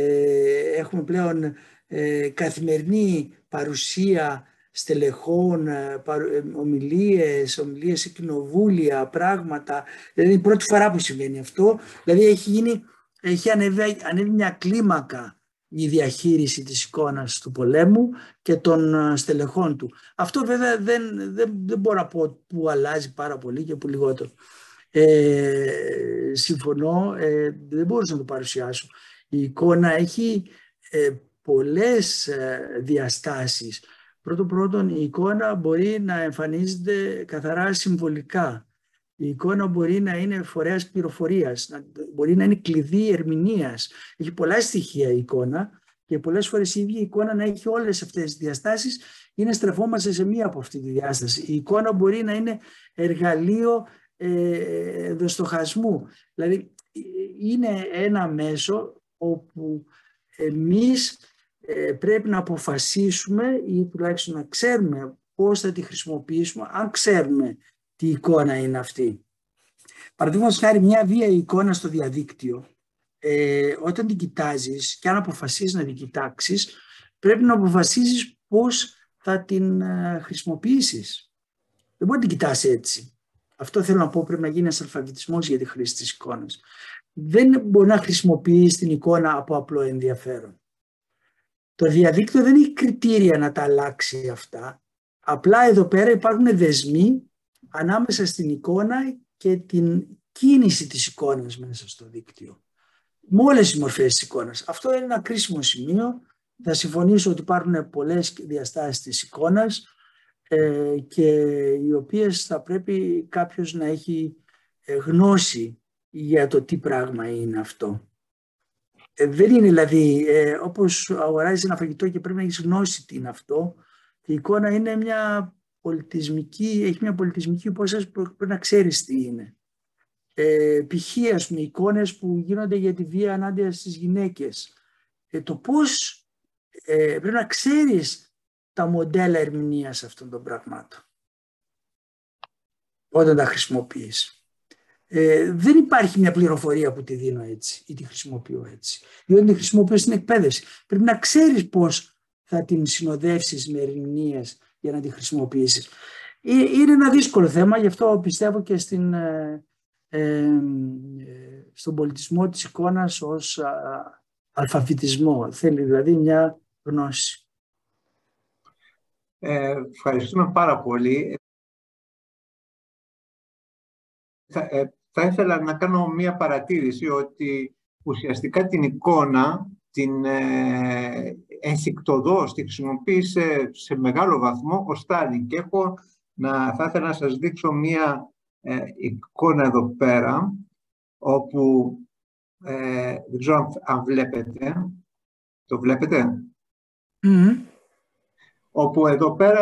έχουμε πλέον ε, καθημερινή παρουσία στελεχών, ε, ε, ομιλίες, ομιλίες σε κοινοβούλια, πράγματα. Δηλαδή είναι η πρώτη φορά που συμβαίνει αυτό. Δηλαδή έχει, γίνει, έχει ανέβει, ανέβει μια κλίμακα η διαχείριση της εικόνας του πολέμου και των ε, στελεχών του. Αυτό βέβαια δεν, δεν, δεν μπορώ να πω που αλλάζει πάρα πολύ και που λιγότερο. Ε, συμφωνώ, ε, δεν μπορούσα να το παρουσιάσω. Η εικόνα έχει ε, πολλές διαστάσεις. Πρώτον πρώτον η εικόνα μπορεί να εμφανίζεται καθαρά συμβολικά. Η εικόνα μπορεί να είναι φορέας πληροφορίας, μπορεί να είναι κλειδί ερμηνείας. Έχει πολλά στοιχεία η εικόνα και πολλές φορές η ίδια η εικόνα να έχει όλες αυτές τις διαστάσεις ή να στρεφόμαστε σε μία από αυτή τη διάσταση. Η εικόνα μπορεί να είναι εργαλείο ε, δοστοχασμού. Δηλαδή είναι ένα μέσο όπου εμείς ε, πρέπει να αποφασίσουμε ή τουλάχιστον να ξέρουμε πώς θα τη χρησιμοποιήσουμε, αν ξέρουμε τι εικόνα είναι αυτή. Παραδείγματος χάρη μια βία εικόνα στο διαδίκτυο, ε, όταν την κοιτάζεις και αν αποφασίσεις να την κοιτάξεις, πρέπει να αποφασίσεις πώς θα την ε, χρησιμοποιήσεις. Δεν μπορεί να την κοιτάς έτσι. Αυτό θέλω να πω, πρέπει να γίνει ένας αλφαβητισμός για τη χρήση της εικόνας. Δεν μπορεί να χρησιμοποιείς την εικόνα από απλό ενδιαφέρον. Το διαδίκτυο δεν έχει κριτήρια να τα αλλάξει αυτά. Απλά εδώ πέρα υπάρχουν δεσμοί ανάμεσα στην εικόνα και την κίνηση της εικόνας μέσα στο δίκτυο. Με όλες τις μορφές της εικόνας. Αυτό είναι ένα κρίσιμο σημείο. Θα συμφωνήσω ότι υπάρχουν πολλές διαστάσεις της εικόνας ε, και οι οποίες θα πρέπει κάποιος να έχει ε, γνώση για το τι πράγμα είναι αυτό. Ε, δεν είναι δηλαδή ε, όπως αγοράζεις ένα φαγητό και πρέπει να έχεις γνώση τι είναι αυτό. Η εικόνα είναι μια πολιτισμική, έχει μια πολιτισμική υπόσταση που πρέπει να ξέρεις τι είναι. Ε, π.χ. ας πούμε εικόνες που γίνονται για τη βία ανάντια στις γυναίκες. Ε, το πώς ε, πρέπει να ξέρεις τα μοντέλα ερμηνείας αυτών των πραγμάτων όταν τα χρησιμοποιείς. Ε, δεν υπάρχει μια πληροφορία που τη δίνω έτσι ή τη χρησιμοποιώ έτσι. Διότι τη χρησιμοποιώ στην εκπαίδευση. Πρέπει να ξέρεις πώς θα την συνοδεύσεις με ερμηνείες για να τη χρησιμοποιήσεις. Ε, είναι ένα δύσκολο θέμα, γι' αυτό πιστεύω και στην, ε, ε στον πολιτισμό της εικόνας ως αλφαβητισμό. Θέλει δηλαδή μια γνώση. Ε, ευχαριστούμε πάρα πολύ. Ε, θα ήθελα να κάνω μία παρατήρηση ότι ουσιαστικά την εικόνα την ε, ενσυκτοδός, τη χρησιμοποίησε σε μεγάλο βαθμό ο Στάλιν. Και έχω να, θα ήθελα να σας δείξω μία ε, εικόνα εδώ πέρα όπου ε, δεν ξέρω αν, βλέπετε. Το βλέπετε; Όπου εδώ πέρα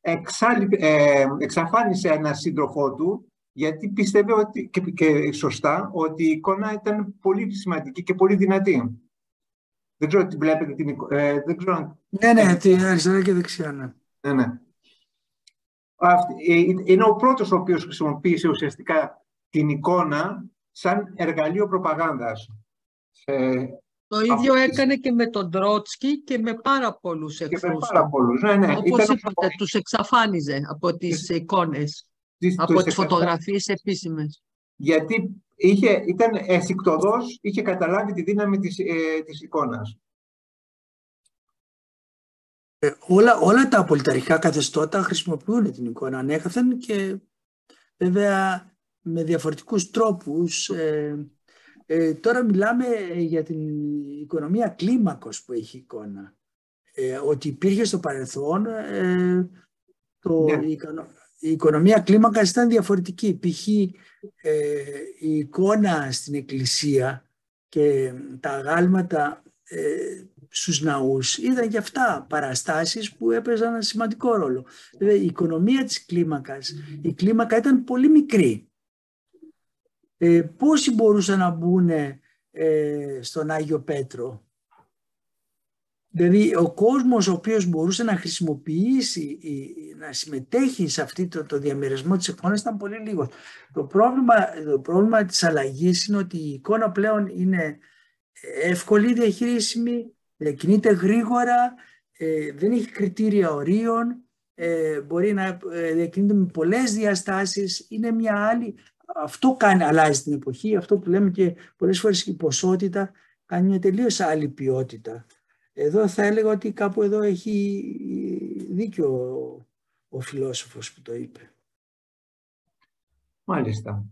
εξάλι, ε, εξαφάνισε ένα σύντροφό του γιατί πίστευε ότι, και, και σωστά ότι η εικόνα ήταν πολύ σημαντική και πολύ δυνατή. Δεν ξέρω τι βλέπετε την εικόνα. Ε, δεν ξέρω... Ναι, ναι, τη αριστερά και δεξιά, ναι. ναι, ναι. Αυτή, ε, είναι ο πρώτος ο οποίος χρησιμοποίησε ουσιαστικά την εικόνα σαν εργαλείο προπαγάνδας. Το ίδιο έκανε και με τον Τρότσκι και με πάρα πολλούς εχθρούς. Και με πάρα πολλούς, ναι, ναι. Όπως Ήταν... είπατε, τους εξαφάνιζε από τις εικόνες από τις φωτογραφίες επίσημες. Γιατί είχε, ήταν εσυκτοδός, είχε καταλάβει τη δύναμη της, ε, της εικόνας. Ε, όλα, όλα τα πολιταρχικά καθεστώτα χρησιμοποιούν την εικόνα ανέκαθεν και βέβαια με διαφορετικούς τρόπους. Ε, ε τώρα μιλάμε για την οικονομία κλίμακος που έχει εικόνα. Ε, ότι υπήρχε στο παρελθόν το, ναι η οικονομία κλίμακας ήταν διαφορετική. Π.χ. Ε, η εικόνα στην εκκλησία και τα αγάλματα ε, στους ναούς ήταν και αυτά παραστάσεις που έπαιζαν ένα σημαντικό ρόλο. Βέβαια η οικονομία της κλίμακας, η κλίμακα ήταν πολύ μικρή. ε, πόσοι μπορούσαν να μπουν ε, στον Άγιο Πέτρο; Δηλαδή ο κόσμος ο οποίος μπορούσε να χρησιμοποιήσει, να συμμετέχει σε αυτό το, το διαμερισμό της εικόνας ήταν πολύ λίγος. Το πρόβλημα, το πρόβλημα της αλλαγής είναι ότι η εικόνα πλέον είναι εύκολη διαχειρίσιμη, κινείται γρήγορα, ε, δεν έχει κριτήρια ορίων, ε, μπορεί να ε, διακινείται με πολλές διαστάσεις, είναι μια άλλη, αυτό κάνει, αλλάζει την εποχή, αυτό που λέμε και πολλές φορές η ποσότητα κάνει μια τελείως άλλη ποιότητα. Εδώ θα έλεγα ότι κάπου εδώ έχει δίκιο ο, ο φιλόσοφος που το είπε. Μάλιστα.